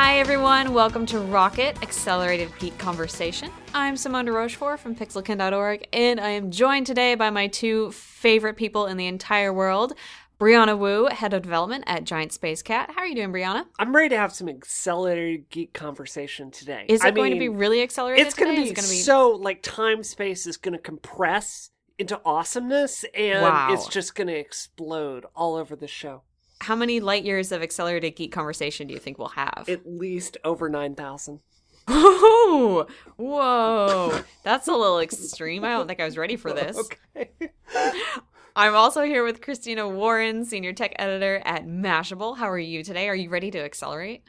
Hi, everyone. Welcome to Rocket Accelerated Geek Conversation. I'm Simone de Rochefort from pixelkin.org, and I am joined today by my two favorite people in the entire world. Brianna Wu, head of development at Giant Spacekat. How are you doing, Brianna? I'm ready to have some accelerated geek conversation today. Is it I going to be really accelerated? It's going to be so like time space is going to compress into awesomeness, and Wow. it's just going to explode all over the show. How many light years of accelerated geek conversation do you think we'll have? At least over nine thousand. Whoa, whoa, that's a little extreme. I don't think I was ready for this. Okay. I'm also here with Christina Warren, senior tech editor at Mashable. How are you today? Are you ready to accelerate?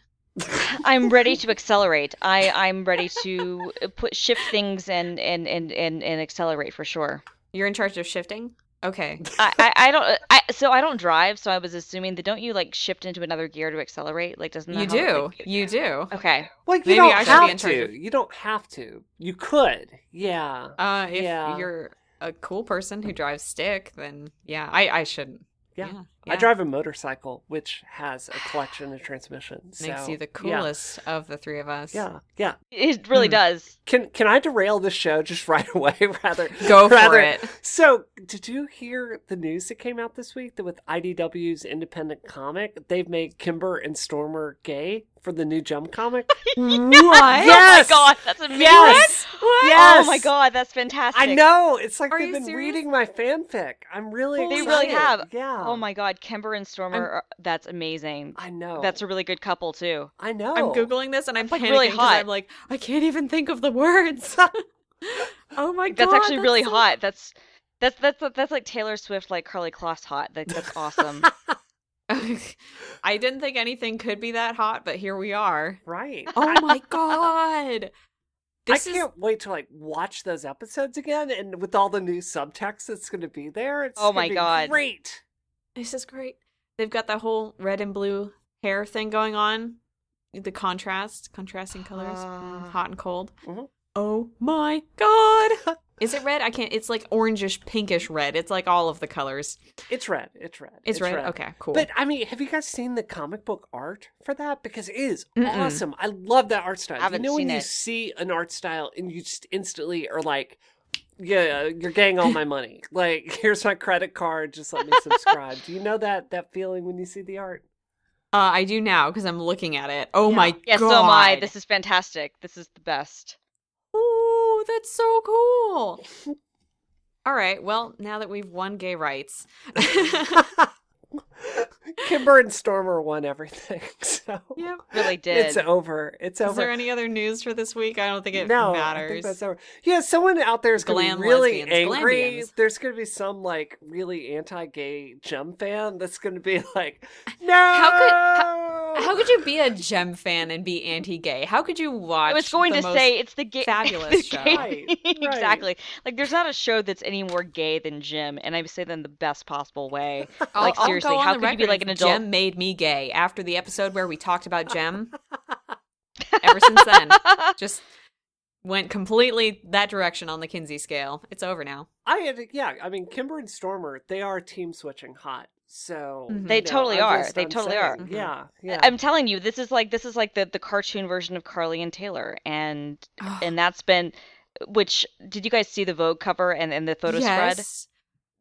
I'm ready to accelerate. I I'm ready to put shift things and and and and, and accelerate for sure. You're in charge of shifting. Okay. I, I I don't I so I don't drive, so I was assuming that don't you like shift into another gear to accelerate? Like doesn't that You how, do. like- You do. okay. Like you Maybe don't I should be in have charge to. of- You don't have to. You could. Yeah. Uh, if Yeah. you're a cool person who drives stick, then yeah, I, I shouldn't. Yeah. Yeah, I drive a motorcycle, which has a clutch and a transmission. Makes so, you the yeah. coolest of the three of us. Yeah. Yeah. It really Hmm. does. Can can I derail the show just right away? Rather Go for rather, it. So, did you hear the news that came out this week that with IDW's independent comic, they've made Kimber and Stormer gay for the new Jem comic? What? Yes! Oh my god, that's amazing. Yes! What? Yes! Oh my god, that's fantastic. I know. It's like Are they've been serious? reading my fanfic. I'm really They They excited. really have. Yeah. Oh my god, Kimber and Stormer, are, that's amazing. I know. That's a really good couple too. I know. I'm googling this and I'm like panicking really 'cause hot. I'm like, I can't even think of the words. oh my god, That's actually really so- hot. That's that's that's that's like Taylor Swift, like Karlie Kloss hot. That, that's awesome. I didn't think anything could be that hot, but here we are. Right. Oh my god. This I is can't wait to like watch those episodes again, and with all the new subtext that's going to be there. It's Oh gonna my be God. great! This is great. They've got that whole red and blue hair thing going on. The contrast, contrasting colors, Ah. hot and cold. Mhm. Oh my god. Is it red? I can't. It's like orangish, pinkish red. It's like all of the colors. It's red. It's red. It's, red. Okay, cool. But I mean, have you guys seen the comic book art for that? Because it is Mm-mm. awesome. I love that art style. I haven't you know when seen you see an art style and you just instantly are like, "Yeah, you're getting all my money. Like, here's my credit card. Just let me subscribe." Do you know that that feeling when you see the art? uh, I do now because I'm looking at it. Oh Yeah. my yes, god. so am I. This is fantastic. This is the best. Ooh, that's so cool. All right. Well, now that we've won gay rights, Kimber and Stormer won everything. So yep. Really did. it's over. It's Is over. Is there any other news for this week? I don't think it no, I matters. think that's over. Yeah, someone out there is going to be really lesbians, angry. glambians. There's going to be some like really anti-gay Jem fan that's going to be like, no. How could- How could you be a Jem fan and be anti-gay? How could you watch? I was going the to say it's the gay fabulous the show. gay- Right, right. exactly. Like there's not a show that's any more gay than Jem, and I say that in the best possible way. Like I'll seriously, go on how the could you be like an as adult? Jem made me gay after the episode where we talked about Jem. Ever since then, just went completely that direction on the Kinsey scale. It's over now. I had, yeah. I mean, Kimber and Stormer, they are team switching hot. So Mhm. They you know, totally I'm are. They I'm totally saying, are. Yeah, yeah. I'm telling you, this is like this is like the the cartoon version of Karlie and Taylor, and and that's been. Which did you guys see the Vogue cover and, and the photo spread?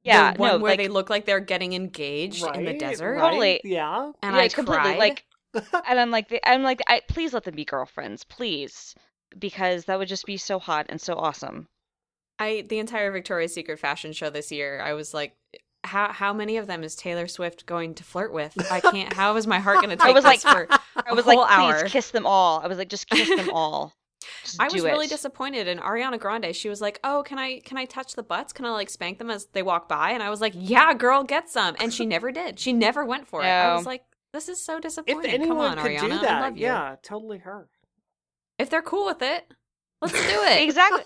Yes. Yeah, the one no, where like they look like they're getting engaged in the Right, desert. right, Totally. Yeah. And yeah, I completely cried. like, and I'm like, I'm like, I, please let them be girlfriends, please, because that would just be so hot and so awesome. I the entire Victoria's Secret fashion show this year, I was like, how how many of them is Taylor Swift going to flirt with? I can't. How is my heart going to take I was this like- for I a was whole like, please hour? kiss them all. I was like, just kiss them all. Just I was really it. disappointed in Ariana Grande. She was like, "Oh, can I can I touch the butts? Can I like spank them as they walk by?" And I was like, "Yeah, girl, get some." And she never did. She never went for it. I was like, "This is so If disappointing." anyone Come on, could Ariana, do I that, love you. yeah, totally her. If they're cool with it, let's do it. exactly.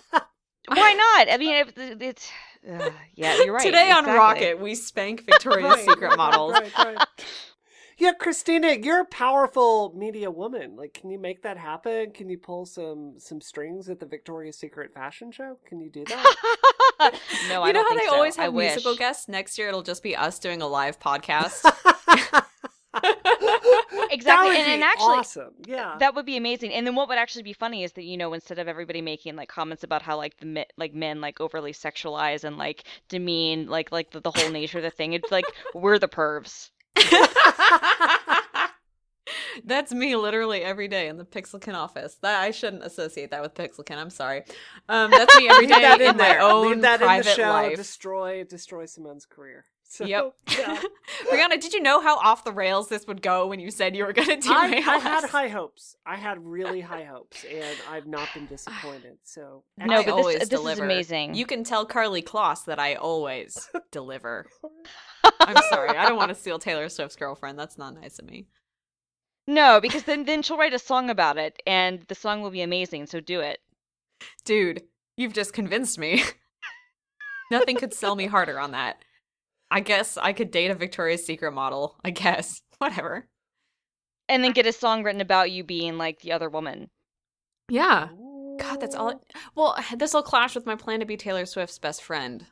Why not? I mean, if, it's uh, yeah, you're right. Today on. Rocket, we spank Victoria's Secret models. right, right. Yeah, Christina, you're a powerful media woman. Like, can you make that happen? Can you pull some some strings at the Victoria's Secret fashion show? Can you do that? no, I you know don't how think they so. always I have musical wish. guests? Next year, it'll just be us doing a live podcast. Exactly. That would and, be and actually, awesome. Yeah. that would be amazing. And then what would actually be funny is that you know instead of everybody making like comments about how like the mi- like men like overly sexualize and like demean like like the, the whole nature of the thing, it's like we're the pervs. That's me literally every day in the Pixelkin office. That I shouldn't associate that with Pixelkin. I'm sorry. Um, that's me every that in, in my there. own Leave that in the private show. life. Destroy, destroy Simone's career. So, Yep. Yeah. Brianna, did you know how off the rails this would go when you said you were going to derail I, I had high hopes. I had really high hopes, and I've not been disappointed. So No, I but always this this is amazing. You can tell Karlie Kloss that I always deliver. I'm sorry. I don't want to steal Taylor Swift's girlfriend. That's not nice of me. No, because then then she'll write a song about it, and the song will be amazing. So do it. Dude, you've just convinced me. Nothing could sell me harder on that. I guess I could date a Victoria's Secret model. I guess. Whatever. And then get a song written about you being like the other woman. Yeah. God, that's all. Well, this will clash with my plan to be Taylor Swift's best friend.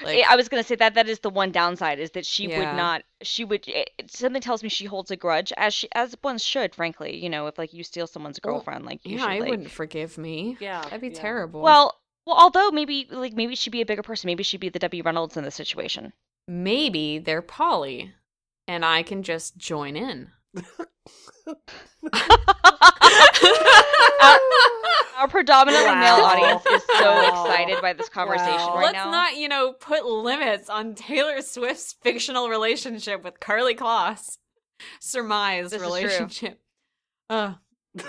Like, eh, I was gonna say that that is the one downside is that she would not. She would. It, something tells me she holds a grudge, as she as one should, frankly. You know, if like you steal someone's Well, girlfriend, like you yeah, should. I like, wouldn't forgive me. Yeah, That'd be yeah. terrible. Well, well, although maybe like maybe she'd be a bigger person. Maybe she'd be the Debbie Reynolds in the situation. Maybe they're poly, and I can just join in. our, our predominantly male audience is so Wow. excited by this conversation Wow. right Let's now. not, you know, put limits on Taylor Swift's fictional relationship with Karlie Kloss. Surmise This is true. relationship. Uh,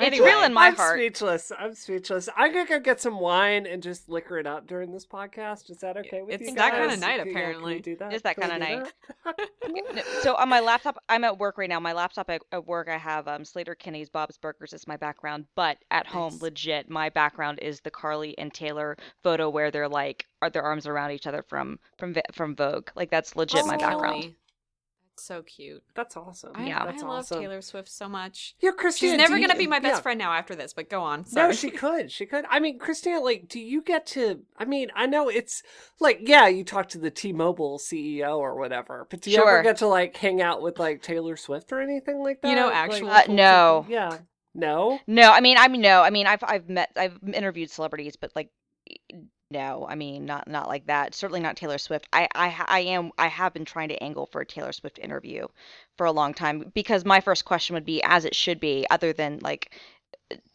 It's Anyway, real in my I'm heart. speechless. I'm speechless. I'm gonna go get some wine and just liquor it up during this podcast. Is that okay with you? It's you that kinda night, Yeah, can we apparently. do that? It's that Can kinda night. that? So on my laptop, I'm at work right now. My laptop at, at work, I have um, Sleater-Kinney's Bob's Burgers as my background, but at home, legit, my background is the Karlie and Taylor photo where they're like, are their arms around each other from from from Vogue. Like that's legit my Oh, background. Kelly. That's so cute. That's awesome. I, Yeah. I love awesome. Taylor Swift so much. Yeah, Christina. She's never you- gonna be my best yeah. friend now after this, but go on. Sorry. No, she could. She could. I mean, Christina, like, do you get to? I mean, I know it's like, yeah, you talk to the T-Mobile CEO or whatever, but do you Sure. ever get to like hang out with like Taylor Swift or anything like that? You know, Like, actual Uh, no. Yeah. No. No, I mean, I mean, no, I mean, I've I've met, I've interviewed celebrities, but like, no, I mean, not not like that. Certainly not Taylor Swift. I I ha- I am I have been trying to angle for a Taylor Swift interview for a long time because my first question would be, as it should be, other than like,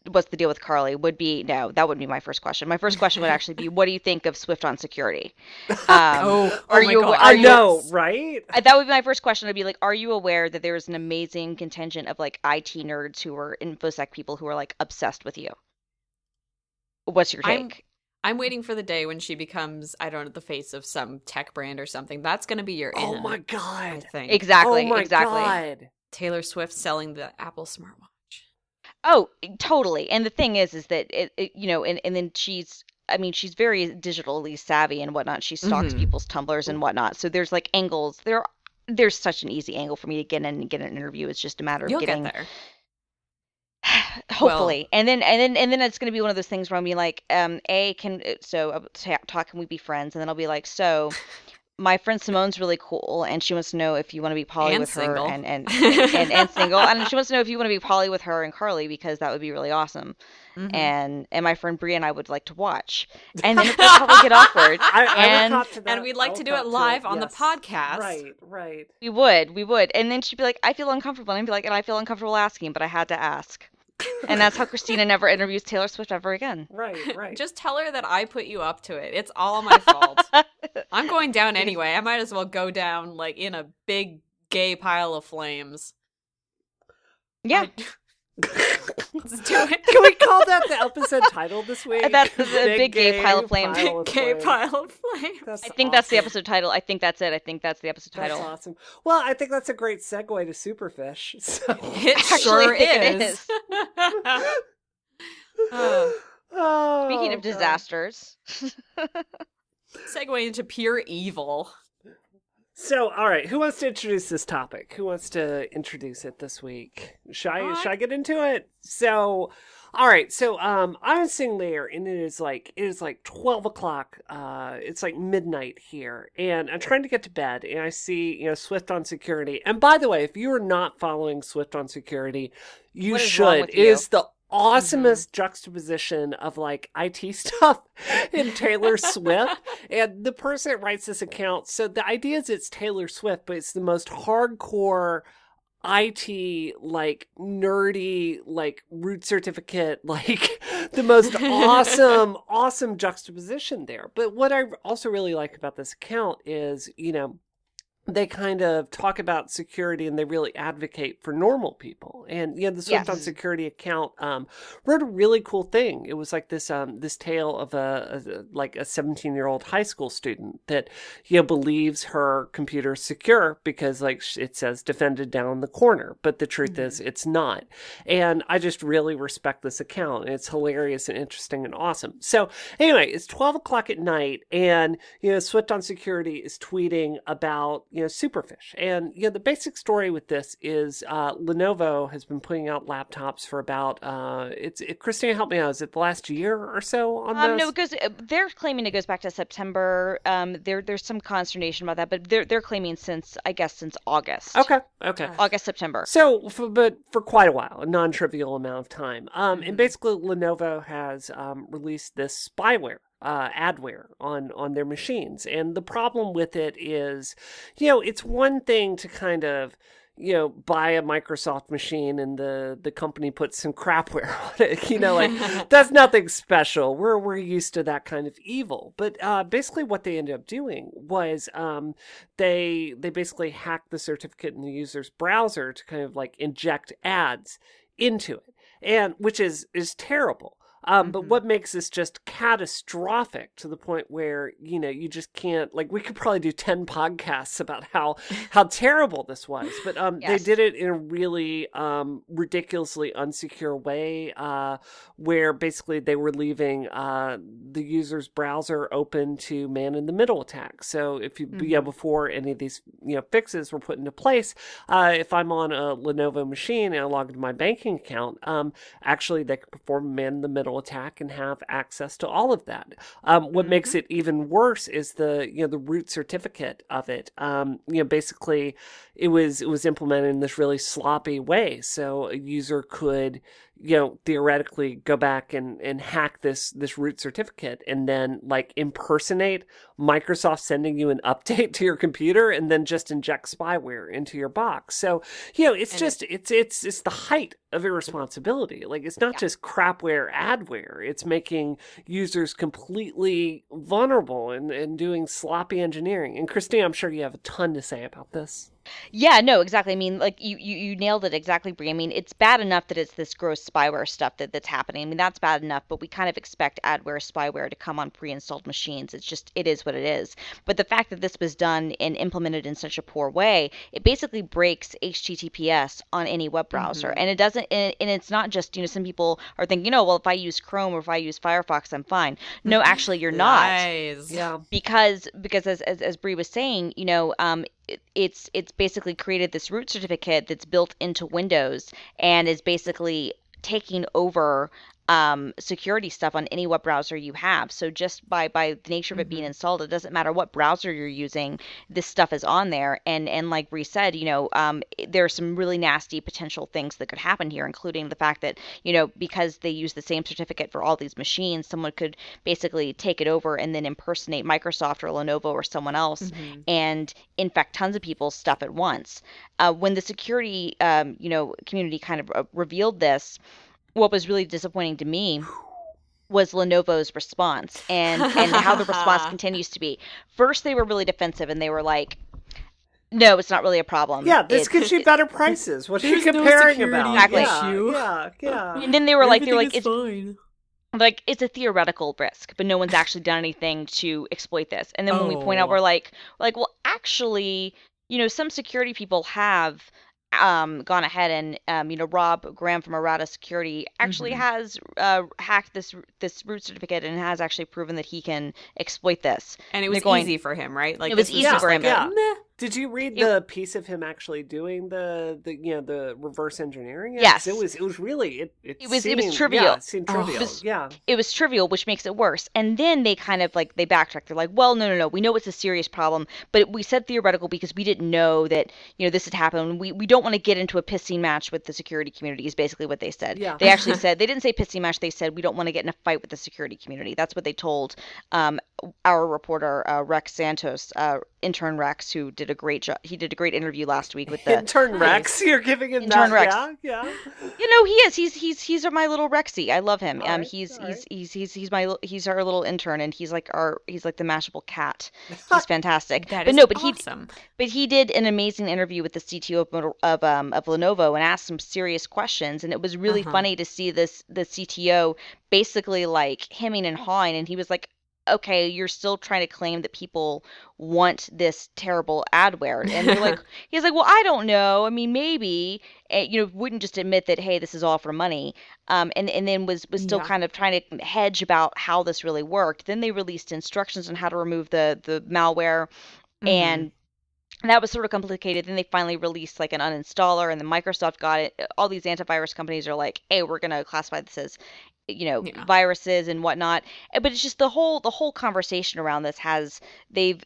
what's the deal with Karlie? Would be no, that wouldn't be my first question. My first question would actually be, what do you think of Swift on security? Um, Oh, are oh you God, are I you- know, right? That would be my first question. Would be like, are you aware that there is an amazing contingent of like IT nerds who are infosec people who are like obsessed with you? What's your take? I'm waiting for the day when she becomes, I don't know, the face of some tech brand or something. That's gonna be your Oh in, my I god. think. Exactly, oh my exactly. god. Taylor Swift selling the Apple smartwatch. Oh, totally. And the thing is, is that it, it you know, and and then she's. I mean, she's very digitally savvy and whatnot. She stalks Mhm. people's Tumblrs and whatnot. So there's like angles. There, there's such an easy angle for me to get in and get an interview. It's just a matter of You'll getting get there. hopefully and then and then and then it's going to be one of those things where i'll be like um a can uh, so uh, ta- talk can we be friends and then i'll be like so my friend simone's really cool and she wants to know if you want to be poly And with single. her and and, and and single and she wants to know if you want to be poly with her and karlie because that would be really awesome Mhm. and and my friend brie and i would like to watch and then it would probably get awkward I, I And- will cop to that. and we'd like I to do it cop live on the podcast. Right, right. we would we would and then she'd be like i feel uncomfortable and i'd be like and i feel uncomfortable asking but i had to ask and that's how christina never interviews taylor swift ever again Right, right. Just tell her that I put you up to it. It's all my fault. I'm going down anyway. I might as well go down like in a big gay pile of flames. yeah Let's do it. Can we call that the episode title this week? That's the big gay pile of flames. pile of gay flames. pile of flames. That's I think that's the episode title. I think that's it. I think that's the episode That's title. awesome. Well, I think that's a great segue to Superfish. So. It Actually, sure I think it is. is. Oh. Oh, Speaking of God. disasters, Segue into pure evil. So, all right, who wants to introduce this topic? Who wants to introduce it this week? Should I, I- should I get into it? So, All right, so um, I'm sitting there, and it is like it is like twelve o'clock. Uh, it's like midnight here, and I'm trying to get to bed, and I see you know Swift on security. And by the way, if you are not following Swift on security, you What is wrong should. It you? is the Mm-hmm. awesomest juxtaposition of like IT stuff in Taylor Swift. And the person that writes this account, so the idea is it's Taylor Swift, but it's the most hardcore IT like nerdy like root certificate like the most awesome awesome juxtaposition there. But what I also really like about this account is, you know, they kind of talk about security and they really advocate for normal people. And you know, the Swift on Security account um, wrote a really cool thing. It was like this um, this tale of a, a like a 17 year old high school student that you know believes her computer is secure because like it says defended down the corner, but the truth is it's not. And I just really respect this account. It's hilarious and interesting and awesome. So anyway, it's 12 o'clock at night, and you know Swift on Security is tweeting about you know Superfish, and you know the basic story with this is uh, Lenovo has been putting out laptops for about uh, it's it, Christina help me out is it the last year or so on Um, this? no, it goes. uh, They're claiming it goes back to September. Um, there, there's some consternation about that, but they're they're claiming since I guess since August. Okay, okay. August September. So, for, but for quite a while, a non-trivial amount of time. Um, Mm-hmm. and basically, Lenovo has um, released this spyware, uh, adware on on their machines, and the problem with it is, you know, it's one thing to kind of you know buy a microsoft machine and the the company puts some crapware on it you know like that's nothing special. We're we're used to that kind of evil. But uh basically what they ended up doing was um they they basically hacked the certificate in the user's browser to kind of like inject ads into it. And which is is terrible um, but Mhm. what makes this just catastrophic to the point where you know you just can't like we could probably do 10 podcasts about how how terrible this was but um Yes. they did it in a really um ridiculously unsecure way uh where basically they were leaving uh the user's browser open to man in the middle attacks so if you yeah Mhm. before any of these you know fixes were put into place uh if i'm on a lenovo machine and i log into my banking account um actually they could perform man in the middle attack and have access to all of that. Um what makes it even worse is the you know the root certificate of it. Um you know basically it was it was implemented in this really sloppy way. So a user could you know theoretically go back and and hack this this root certificate and then like impersonate microsoft sending you an update to your computer and then just inject spyware into your box. So you know it's And just it's it's it's the height of irresponsibility. Like it's not Yeah. just crapware adware. It's making users completely vulnerable and, and doing sloppy engineering. And christine i'm sure you have a ton to say about this Yeah, no, exactly. I mean, like you, you, you nailed it exactly, Brie. I mean, it's bad enough that it's this gross spyware stuff that, that's happening. I mean, that's bad enough, but we kind of expect adware spyware to come on pre-installed machines. It's just it is what it is. But the fact that this was done and implemented in such a poor way, it basically breaks HTTPS on any web browser. And it doesn't and, and it's not just, you know, some people are thinking, "Oh, well, if I use Chrome or if I use Firefox, I'm fine." No, actually you're not Lies. yeah because because as as, as Bree was saying, you know, um, it, it's it's basically created this root certificate that's built into Windows and is basically taking over um, security stuff on any web browser you have. So just by by the nature of it being installed, it doesn't matter what browser you're using, this stuff is on there. And and like Bree said, you know, um, there are some really nasty potential things that could happen here, including the fact that you know because they use the same certificate for all these machines, someone could basically take it over and then impersonate Microsoft or Lenovo or someone else Mhm. and infect tons of people's stuff at once. Uh, when the security, um, you know, community kind of uh, revealed this, what was really disappointing to me was Lenovo's response and and how the response continues to be. First, they were really defensive and they were like. No, it's not really a problem. yeah this It- gives you better prices what are you There's no comparing about Exactly. yeah, yeah yeah And then they were like, they were like, it's fine. like it's a theoretical risk, but no one's actually done anything to exploit this. And then when we point out, Oh. we're like, like, well, actually, you know, some security people have um gone ahead and um you know Rob Graham from Errata Security actually Mhm. has uh hacked this this root certificate and has actually proven that he can exploit this. And it They're was going- easy for him, right? Like It was this easy just for like him. Yeah. "Meh." Did you read It- the piece of him actually doing the the you know the reverse engineering? Yes. it was it was really it it, It was- it was trivial. Yeah, it seemed Oh. trivial. It was- yeah, it was trivial, which makes it worse. And then they kind of like they backtrack. They're like, "Well, no, no, no. We know it's a serious problem, but we said theoretical because we didn't know that you know this had happened. We we don't want to get into a pissing match with the security community." Is basically what they said. Yeah. They actually said they didn't say pissing match. They said we don't want to get in a fight with the security community. That's what they told um, our reporter uh, Rex Santos, uh, intern Rex, who did a great job. He did a great interview last week with the intern Nice. Rex. You're giving him Intern that. Rex. Yeah, yeah. You know, he is. He's he's he's my little Rexy. I love him. All um, right, he's he's, right. he's he's he's my he's our little intern, and he's like our he's like the Mashable cat. He's fantastic. That but is no, but he awesome. but he did an amazing interview with the CTO of of um of Lenovo and asked some serious questions, and it was really Uh-huh. funny to see this the CTO basically like hemming and hawing, and he was like. Okay, you're still trying to claim that people want this terrible adware, and they're like, he's like, well, I don't know. I mean, maybe, you know, wouldn't just admit that, hey, this is all for money, um, and and then was was still Yeah. kind of trying to hedge about how this really worked. Then they released instructions on how to remove the the malware, Mm-hmm. and that was sort of complicated. Then they finally released like an uninstaller, and then Microsoft got it. All these antivirus companies are like, "Hey, we're gonna classify this as, you know, Yeah. viruses and whatnot." Eh, But it's just the whole the whole conversation around this has they've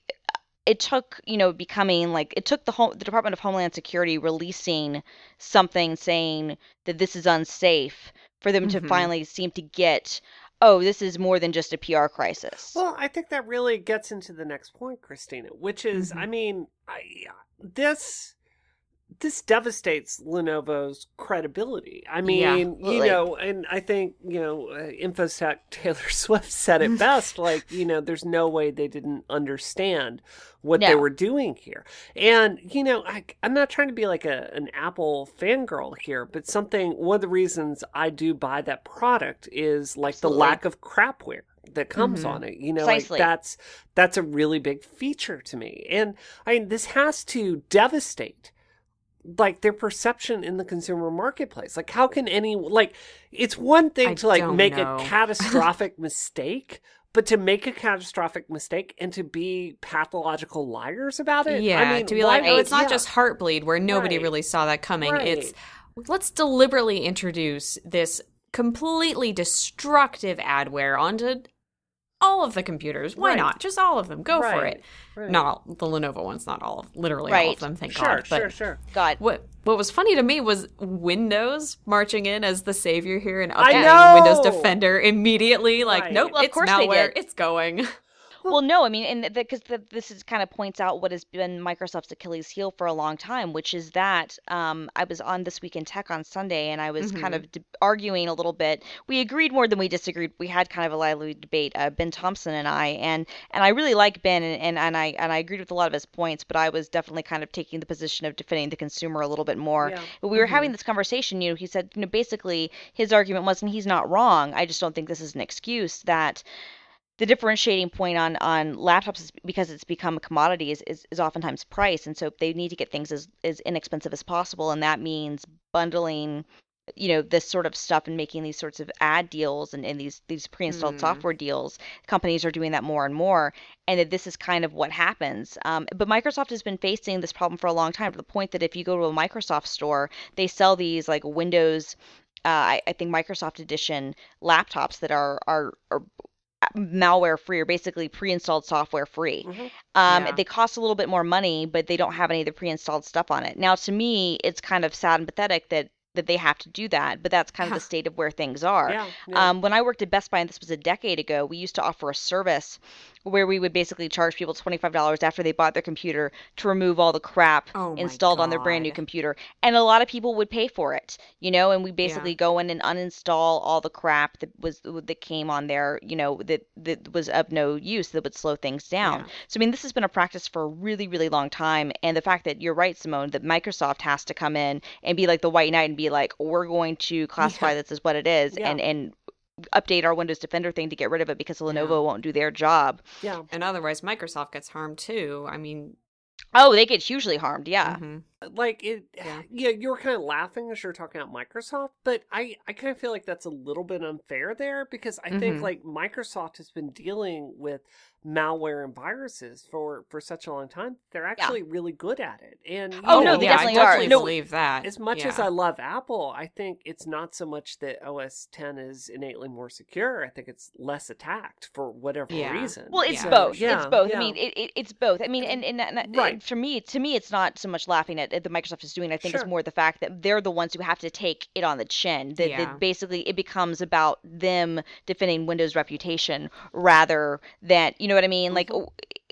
it took you know becoming like it took the home the Department of Homeland Security releasing something saying that this is unsafe for them to Mhm. finally seem to get oh this is more than just a PR crisis. Well, I think that really gets into the next point, Christina, which is, Mhm. I mean, I, this this devastates Lenovo's credibility. I mean, Yeah, you absolutely. know, and I think you know, uh, Infosec Taylor Swift said it best. like, you know, there's no way they didn't understand what they were doing here. And you know, I, I'm not trying to be like a an Apple fangirl here, but something one of the reasons I do buy that product is like Absolutely. the lack of crapware that comes Mhm. on it. You know, Precisely. like that's that's a really big feature to me. And I mean, this has to devastate like their perception in the consumer marketplace. Like how can any like it's one thing I to like make know. a catastrophic mistake, but to make a catastrophic mistake and to be pathological liars about it. Yeah, I mean, to be like, oh, it's not yeah. just Heartbleed where nobody Right. really saw that coming. It's let's deliberately introduce this completely destructive adware onto all of the computers. Why Right. not? Just all of them. Go for it. right. Not all, the Lenovo ones, not all of literally all of them, thank Sure, God. But sure, sure. God, what what was funny to me was Windows marching in as the savior here and I updating! Windows Defender immediately. Like, Right. nope, Well, of it's course they malware. did. It's going. Well, no, I mean, and because this is kind of points out what has been Microsoft's Achilles heel for a long time, which is that um, I was on This Week in Tech on Sunday, and I was kind of de- arguing a little bit. We agreed more than we disagreed. We had kind of a lively debate, uh, Ben Thompson and I, and and I really like Ben, and, and and I and I agreed with a lot of his points, but I was definitely kind of taking the position of defending the consumer a little bit more. Yeah. But we were having this conversation, you know, he said, you know, basically his argument was, and he's not wrong. I just don't think this is an excuse that the differentiating point on on laptops is because it's become a commodity is, is, is oftentimes price. And so they need to get things as, as inexpensive as possible. And that means bundling you know this sort of stuff and making these sorts of ad deals and, and these these pre-installed Hmm. software deals. Companies are doing that more and more. And that this is kind of what happens. Um, but microsoft has been facing this problem for a long time to the point that if you go to a microsoft store they sell these like windows uh, I, I think microsoft edition laptops that are are, are malware free or basically pre-installed software free. Mhm. Um, Yeah. They cost a little bit more money, but they don't have any of the pre-installed stuff on it. Now, to me, it's kind of sad and pathetic that that they have to do that, but that's kind of the state of where things are. Yeah, yeah. Um, when I worked at Best Buy, and this was a decade ago, we used to offer a service where we would basically charge people $25 after they bought their computer to remove all the crap Oh installed on their brand new computer. And a lot of people would pay for it, you know, and we basically go in and uninstall all the crap that was that came on there, you know, that that was of no use that would slow things down. Yeah. So I mean, this has been a practice for a really really long time and the fact that you're right Simone that Microsoft has to come in and be like the white knight and be like we're going to classify this as what it is Yeah. and and update our Windows Defender thing to get rid of it because Lenovo won't do their job. yeah. And otherwise, Microsoft gets harmed too. I mean, Oh, they get hugely harmed. Yeah. mhm. Like it Yeah. yeah, you were kind of laughing as you were talking about Microsoft, but I I kind of feel like that's a little bit unfair there because I think Mhm. like Microsoft has been dealing with malware and viruses for for such a long time. They're actually really good at it. And Oh, know, no, they yeah, definitely I are. definitely No, believe that. as much as I love Apple, I think it's not so much that OS X is innately more secure. I think it's less attacked for whatever Yeah. reason. Well, it's Yeah. both. Yeah, it's both. yeah. I mean, it, it, it's both. I mean, and, and, and, and Right. for me, to me, it's not so much laughing at, at the Microsoft is doing. I think it's Sure. more the fact that they're the ones who have to take it on the chin. That, Yeah. that basically it becomes about them defending Windows' reputation rather than you know what I mean. Like. Mm-hmm.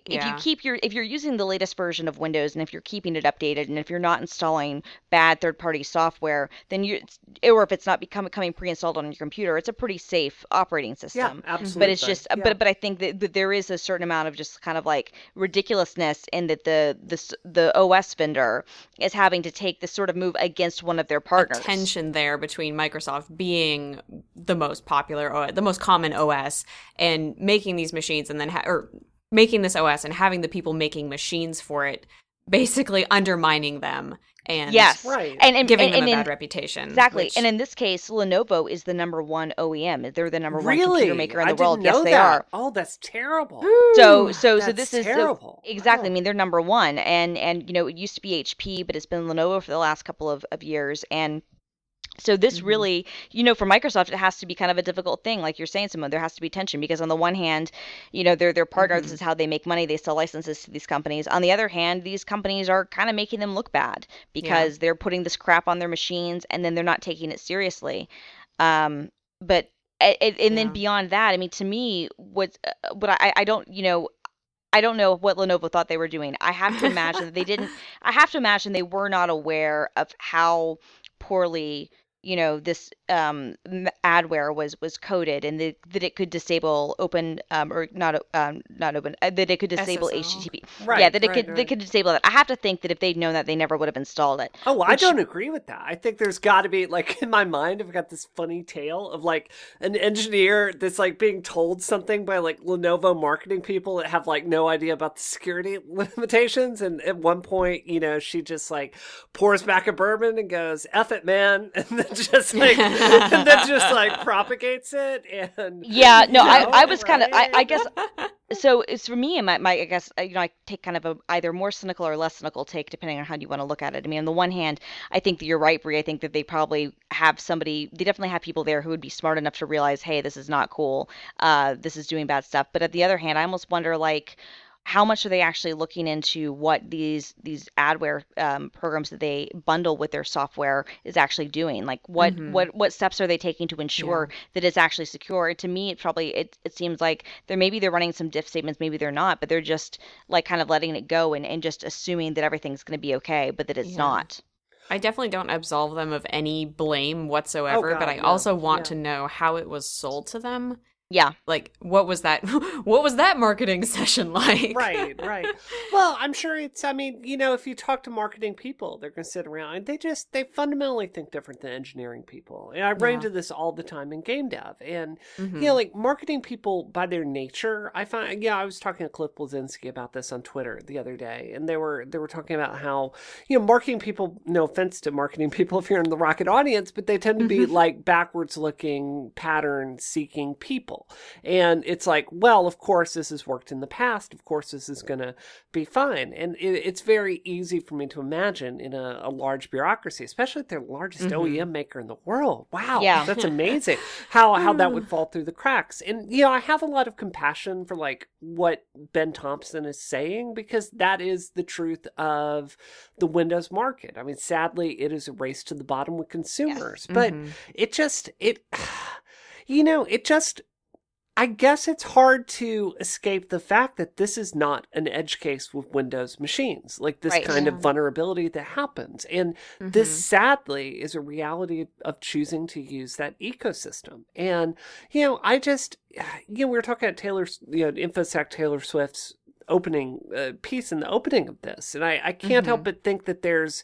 Mhm. If you keep your if you're using the latest version of Windows and if you're keeping it updated and if you're not installing bad third-party software, then you or if it's not become coming pre-installed on your computer, it's a pretty safe operating system. yeah, system absolutely. but it's just Yeah. but but I think that, that there is a certain amount of just kind of like ridiculousness in that the the the OS vendor is having to take this sort of move against one of their partners. a tension there between Microsoft being the most popular, O- the most common OS, and making these machines, and then ha- or making this OS and having the people making machines for it, basically undermining them and Yes, Right. and and giving and, them and a in- bad reputation. Exactly, which- and in this case, Lenovo is the number one OEM. They're the number one really? computer maker in I the world. Didn't know yes, they that. are. Oh, that's terrible. Hmm. So so so That's this is so- terrible. exactly. I mean, they're number one, and and you know it used to be HP, but it's been Lenovo for the last couple of, of years, and so this Mm-hmm. Mhm. really, you know, for Microsoft, it has to be kind of a difficult thing, like you're saying, Simone. There has to be tension because on the one hand, you know, they're their partner. This Mhm. is how they make money. They sell licenses to these companies. On the other hand, these companies are kind of making them look bad because they're putting this crap on their machines and then they're not taking it seriously. Um, but a- a- and then beyond that, I mean, to me, what uh, what I I don't you know. I don't know what Lenovo thought they were doing. I have to imagine that they didn't. I have to imagine they were not aware of how poorly, you know, this um, adware was was coded, and that, that it could disable open um, or not um, not open uh, that it could disable SSL. HTTP. Right, yeah, that it right, could they could disable that. I have to think that if they'd known that, they never would have installed it. Oh, well, I don't agree with that. I think there's got to be like in my mind, I've got this funny tale of like an engineer that's like being told something by like Lenovo marketing people that have like no idea about the security limitations. And at one point, you know, she just like pours back a bourbon and goes, "F it, man," and then just like and then just like propagates it. And Yeah, no, you I, know, I was kind of I, I guess so it's for me and my, my I guess uh, you know I take kind of a either more cynical or less cynical take depending on how you want to look at it. I mean, on the one hand, I think that you're right, Brie. I think that they probably have somebody. They definitely have people there who would be smart enough to realize, hey, this is not cool. Uh, this is doing bad stuff. But at the other hand, I almost wonder like how much are they actually looking into what these these adware um, programs that they bundle with their software is actually doing like what Mhm. what what steps are they taking to ensure that it's actually secure to me it probably it, it seems like they're maybe they're running some diff statements maybe they're not but they're just like kind of letting it go and, and just assuming that everything's going to be okay but that it's Yeah. not I definitely don't absolve them of any blame whatsoever, but God, I yeah, also want yeah. to know how it was sold to them. Yeah Like, what was that? What was that marketing session like? right, right. Well, I'm sure it's. I mean, you know, if you talk to marketing people, they're going to sit around and they just they fundamentally think different than engineering people. And I run Yeah. into this all the time in game dev. And Mhm. you know, like marketing people by their nature, I find. Yeah, I was talking to Cliff Bleszinski about this on Twitter the other day, and they were they were talking about how you know marketing people. No offense to marketing people if you're in the Rocket audience, but they tend to be like backwards looking, pattern seeking people. And it's like, well, of course, this has worked in the past. Of course, this is going to be fine. And it, it's very easy for me to imagine in a, a large bureaucracy, especially if they're the largest Mhm. OEM maker in the world. Wow, Yeah. that's amazing. how how that would fall through the cracks. And you know, I have a lot of compassion for like what Ben Thompson is saying because that is the truth of the Windows market. I mean, sadly, it is a race to the bottom with consumers, but Mhm. it just it you know it just i guess it's hard to escape the fact that this is not an edge case with windows machines like this Right. kind Yeah. of vulnerability that happens and Mhm. this sadly is a reality of choosing to use that ecosystem and you know i just you know we were talking about Taylor's, you know infosec taylor swift's opening uh, piece in the opening of this and i i can't help Mhm. but think that there's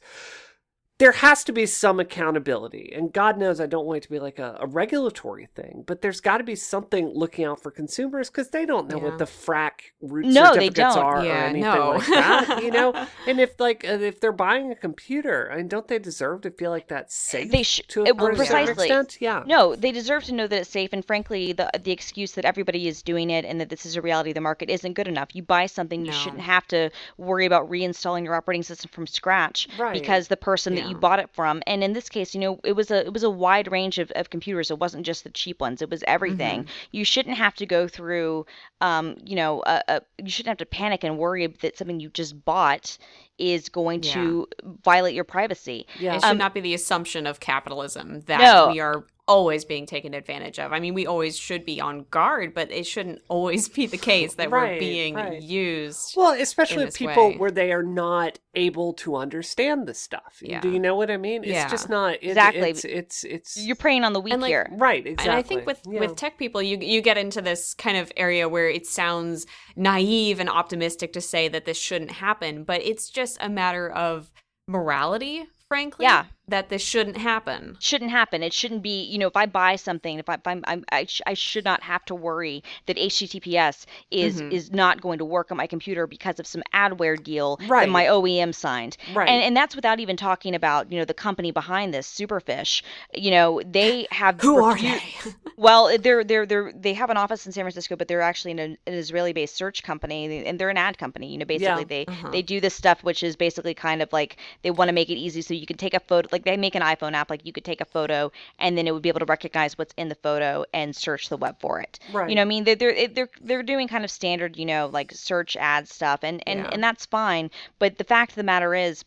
there has to be some accountability. And God knows I don't want it to be like a, a regulatory thing, but there's got to be something looking out for consumers because they don't know Yeah. what the frac root No, they certificates don't. are or anything no. like that. You know, and if like if they're buying a computer, I mean, don't they deserve to feel like that's safe? They sh- to a, well, to a certain precisely. extent? Yeah. No, they deserve to know that it's safe. And frankly, the the excuse that everybody is doing it and that this is a reality of the market isn't good enough. You buy something, you No. shouldn't have to worry about reinstalling your operating system from scratch Right. because the person that you bought it from. And in this case, you know, it was a it was a wide range of, of computers. It wasn't just the cheap ones. It was everything. Mm-hmm. You shouldn't have to go through, um, you know, a, a, you shouldn't have to panic and worry that something you just bought is going Yeah. to violate your privacy. Yeah. It should Um, not be the assumption of capitalism that No. we are always being taken advantage of. I mean, we always should be on guard, but it shouldn't always be the case that we're being right. used. Well, especially this people way. where they are not able to understand the stuff. Yeah. Do you know what I mean? It's Yeah. just not it, Exactly. It's it's, it's You're preying on the weak like, here. right. Exactly. And I think with Yeah. with tech people, you you get into this kind of area where it sounds naive and optimistic to say that this shouldn't happen, but it's just a matter of morality, frankly. Yeah. That this shouldn't happen. shouldn't happen. It shouldn't be, you know, if I buy something, if, I, if I'm, I'm I, sh- I should not have to worry that HTTPS is Mm-hmm. is not going to work on my computer because of some adware deal Right. that my OEM signed. Right. And and that's without even talking about, you know, the company behind this, Superfish. You know, they have Who are they? Well, they're they're they're they have an office in San Francisco, but they're actually an, an Israeli-based search company, and they're an ad company. You know, basically they Uh-huh. they do this stuff, which is basically kind of like they want to make it easy so you can take a photo. Like they make an iPhone app, like you could take a photo, and then it would be able to recognize what's in the photo and search the web for it. Right. You know, what I mean, they're they're they're they're doing kind of standard, you know, like search ad stuff, and and Yeah. and that's fine. But the fact of the matter is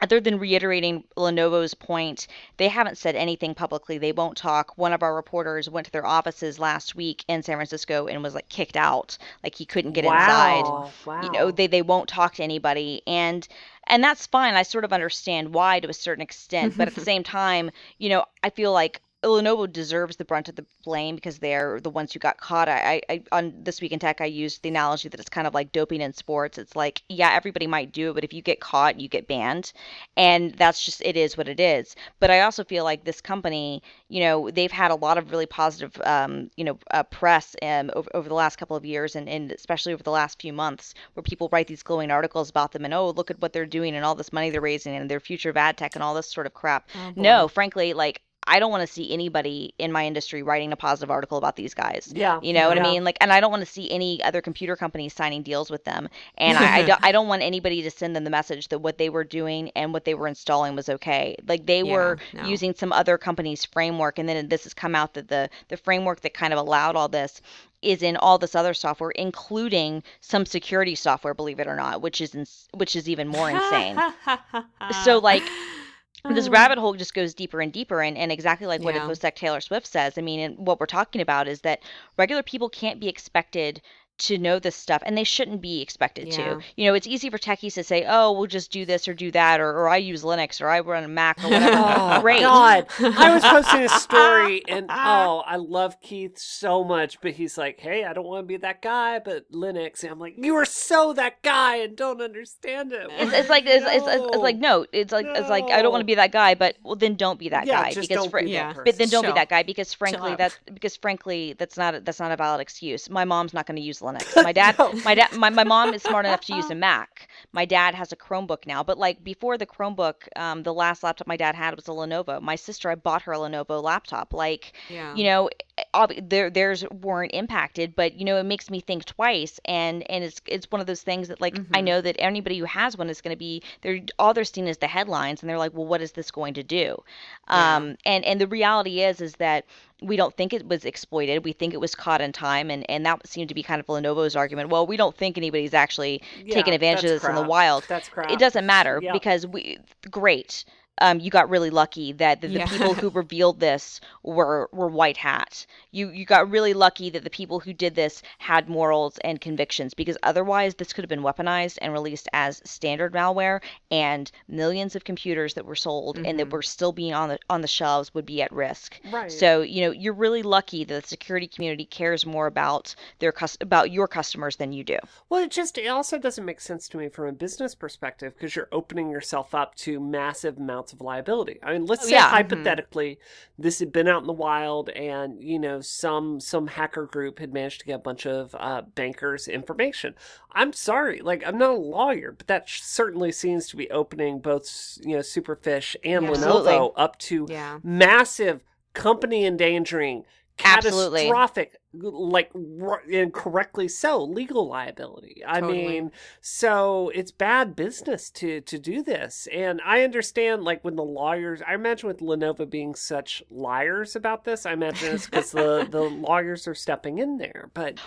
other than reiterating Lenovo's point, they haven't said anything publicly. They won't talk. One of our reporters went to their offices last week in San Francisco and was like kicked out, like he couldn't get inside. wow. Wow. You know, they they won't talk to anybody and and that's fine. I sort of understand why to a certain extent, but at the same time, you know, I feel like Lenovo deserves the brunt of the blame because they're the ones who got caught. I, I, on this week in tech, I used the analogy that it's kind of like doping in sports. It's like, yeah, everybody might do it, but if you get caught, you get banned, and that's just it is what it is. But I also feel like this company, you know, they've had a lot of really positive, um, you know, uh, press um, over, over the last couple of years, and, and especially over the last few months, where people write these glowing articles about them and oh, look at what they're doing and all this money they're raising and their future of ad tech and all this sort of crap. Oh, no, frankly, like. I don't want to see anybody in my industry writing a positive article about these guys. Yeah, You know what I mean? Like, and I don't want to see any other computer companies signing deals with them. And I, I, don't, I don't want anybody to send them the message that what they were doing and what they were installing was okay. Like they Yeah, were no. using some other company's framework, and then this has come out that the the framework that kind of allowed all this is in all this other software, including some security software, believe it or not, which is ins- which is even more insane. so like this oh. rabbit hole just goes deeper and deeper and, and exactly like what Yeah. infosec taylor swift says i mean and what we're talking about is that regular people can't be expected to know this stuff and they shouldn't be expected Yeah. to you know it's easy for techies to say oh we'll just do this or do that or, or i use linux or i run a mac or whatever Oh, great God. I was posting a story and oh, I love Keith so much, but he's like, hey, I don't want to be that guy, but Linux. And I'm like, you are so that guy and don't understand it. it's, it's like it's, it's, it's, it's like no it's like it's like i don't want to be that guy but well then don't be that yeah, guy just because don't fr- be Yeah. that person. But then don't be that guy because frankly out. that's because frankly that's not that's not a valid excuse. My mom's not going to use Linux. My dad No. my dad my, my mom is smart enough to use a Mac. My dad has a Chromebook now, but like before the Chromebook, um, the last laptop my dad had was a Lenovo. My sister I bought her a Lenovo laptop. Like yeah. you know ob- their theirs weren't impacted but you know it makes me think twice and and it's it's one of those things that like i Mhm. know that anybody who has one is going to be they're all they're seeing is the headlines and they're like well what is this going to do Yeah. um and and the reality is is that we don't think it was exploited we think it was caught in time and and that seemed to be kind of lenovo's argument well we don't think anybody's actually Yeah, taking advantage of this in the wild That's crap. it doesn't matter Yeah. because we great um, you got really lucky that the, the Yeah. people who revealed this were were white hat. You you got really lucky that the people who did this had morals and convictions because otherwise this could have been weaponized and released as standard malware and millions of computers that were sold and that Mhm. were still being on the on the shelves would be at risk. Right. So you know you're really lucky that the security community cares more about their cus- about your customers than you do. Well, it just it also doesn't make sense to me from a business perspective because you're opening yourself up to massive amounts of liability. I mean, let's Oh, say yeah. Mhm. hypothetically this had been out in the wild and, you know, some some hacker group had managed to get a bunch of uh, bankers' information. I'm sorry, like I'm not a lawyer, but that sh- certainly seems to be opening both, you know, Superfish and Yeah. Lenovo Absolutely. up to Yeah. massive company endangering catastrophic like and correctly so legal liability. I Totally. mean so it's bad business to to do this. And i understand like when the lawyers i imagine with lenovo being such liars about this i imagine it's because the the lawyers are stepping in there. But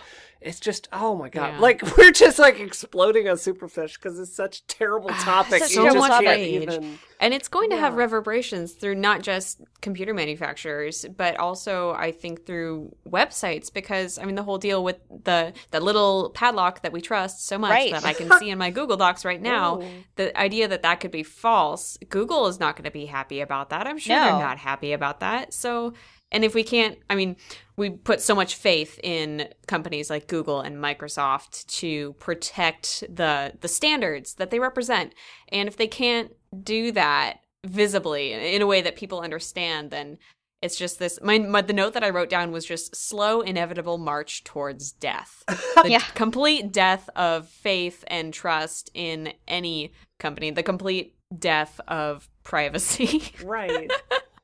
it's just oh my god Yeah. like we're just like exploding on superfish because it's such a terrible ah, topic such a You terrible just topic. can't even And it's going to have reverberations through not just computer manufacturers, but also I think through websites because I mean the whole deal with the the little padlock that we trust so much Right. that I can see in my Google Docs right now, Oh. the idea that that could be false, Google is not going to be happy about that. I'm sure No. they're not happy about that. So and if we can't, I mean, we put so much faith in companies like Google and Microsoft to protect the the standards that they represent. And if they can't do that visibly in a way that people understand, then it's just this. My, my the note that I wrote down was just slow, inevitable march towards death. The Yeah. complete death of faith and trust in any company. The complete death of privacy. right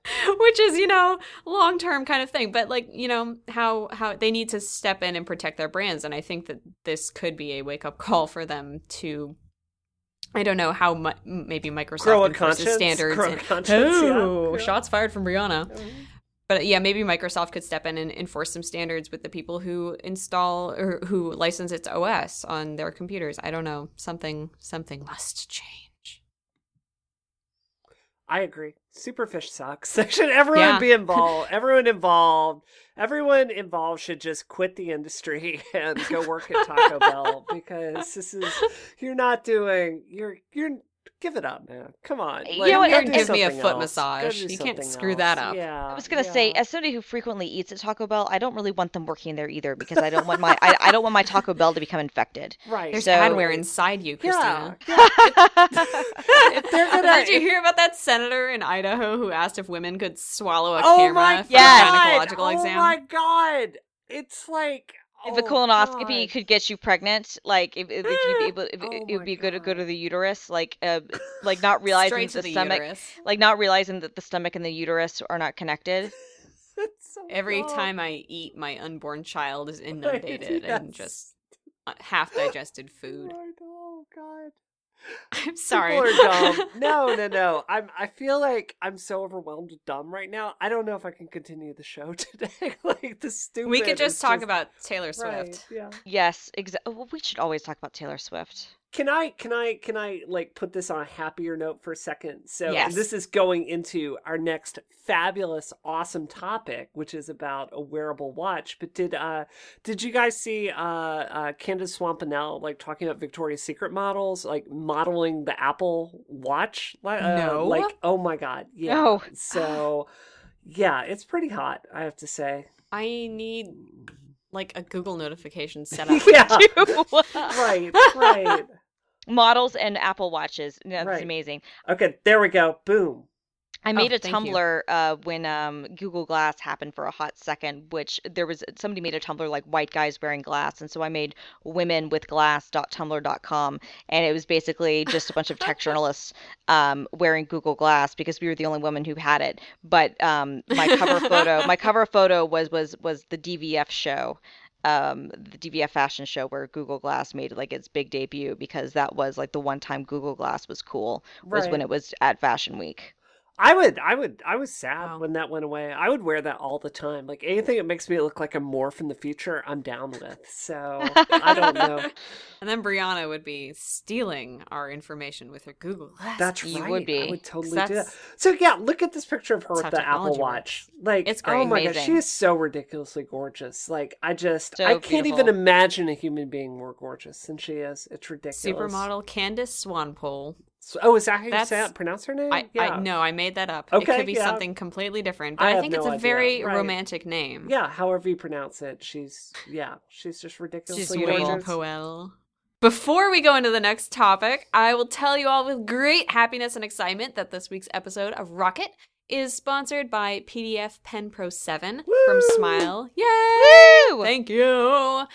which is you know long term kind of thing but like you know how how they need to step in and protect their brands and i think that this could be a wake up call for them to i don't know how mu- maybe microsoft Grow enforces standards Grow and- oh Yeah. shots fired from brianna but yeah maybe microsoft could step in and enforce some standards with the people who install or who license its os on their computers. I don't know. Something something must change. I agree. Superfish sucks. should everyone Yeah. be involved? Everyone involved. Everyone involved should just quit the industry and go work at Taco Bell because this is you're not doing you're you're give it up, man. Come on. You know what, go and- Give me a foot else. massage. You can't screw else. that up. Yeah. I was gonna say, as somebody who frequently eats at Taco Bell, I don't really want them working there either because I don't want my I, I don't want my Taco Bell to become infected. right. there's So- adware inside you christina yeah. if they're gonna Did you hear about that senator in Idaho who asked if women could swallow a oh camera my for Yes. a god. gynecological oh exam? my god. It's like If oh a colonoscopy God. could get you pregnant, like if, if, if you'd be able, if, Oh it would my be good to go to the uterus, like uh, like not realizing that the, the, stomach, uterus. like not realizing that the stomach and the uterus are not connected. It's so Every dumb. time I eat, my unborn child is inundated and Yes. just uh, half digested food. Oh god. I'm sorry. People are dumb. No, no, no. I'm. I feel like I'm so overwhelmed with dumb right now. I don't know if I can continue the show today. like the stupid. we could just talk about Taylor right, Swift. Yeah. Yes, exactly. Well, we should always talk about Taylor Swift. Can I? Can I? Can I like put this on a happier note for a second? So Yes. this is going into our next fabulous, awesome topic, which is about a wearable watch. But did uh did you guys see uh uh Candice Swampinell like talking about Victoria's Secret models, like modeling the Apple Watch? Uh, No. Like oh my god, yeah. No. So yeah, it's pretty hot. I have to say. I need like a Google notification set up. yeah. right. Right. Models and Apple Watches. That's Right. amazing. Okay. There we go. Boom. I made Oh, a. Tumblr uh, when um, Google Glass happened for a hot second, which there was somebody made a Tumblr like white guys wearing glass, and so I made women with glass.tumblr.com, and it was basically just a bunch of tech journalists um, wearing Google Glass because we were the only women who had it. But um, my cover photo, my cover photo was was was the DVF show. Um, the DVF fashion show where Google Glass made like its big debut because that was like the one time Google Glass was cool was when it was at Fashion Week. I would, I would, I was sad Wow. when that went away. I would wear that all the time. Like anything that makes me look like a morph in the future, I'm down with. So I don't know. And then Brianna would be stealing our information with her Google Glass. That's You right. would I would totally do that. So yeah, look at this picture of her with the Apple technology Watch. Like, It's oh great. my god, she is so ridiculously gorgeous. Like, I just, So I can't even imagine a human being more gorgeous than she is. It's ridiculous. Supermodel Candice Swanpole. So, oh, is that how you That's- say? Pronounce her name? I, yeah. I no, I made that up. Okay, it could be yeah. something completely different, but I I, think no it's a idea. very Right. romantic name. Yeah, however you pronounce it, she's yeah, she's just ridiculously gorgeous. Poel. Before we go into the next topic, I will tell you all with great happiness and excitement that this week's episode of Rocket is sponsored by PDF Pen Pro 7 from Smile. Yay! Woo! Thank you.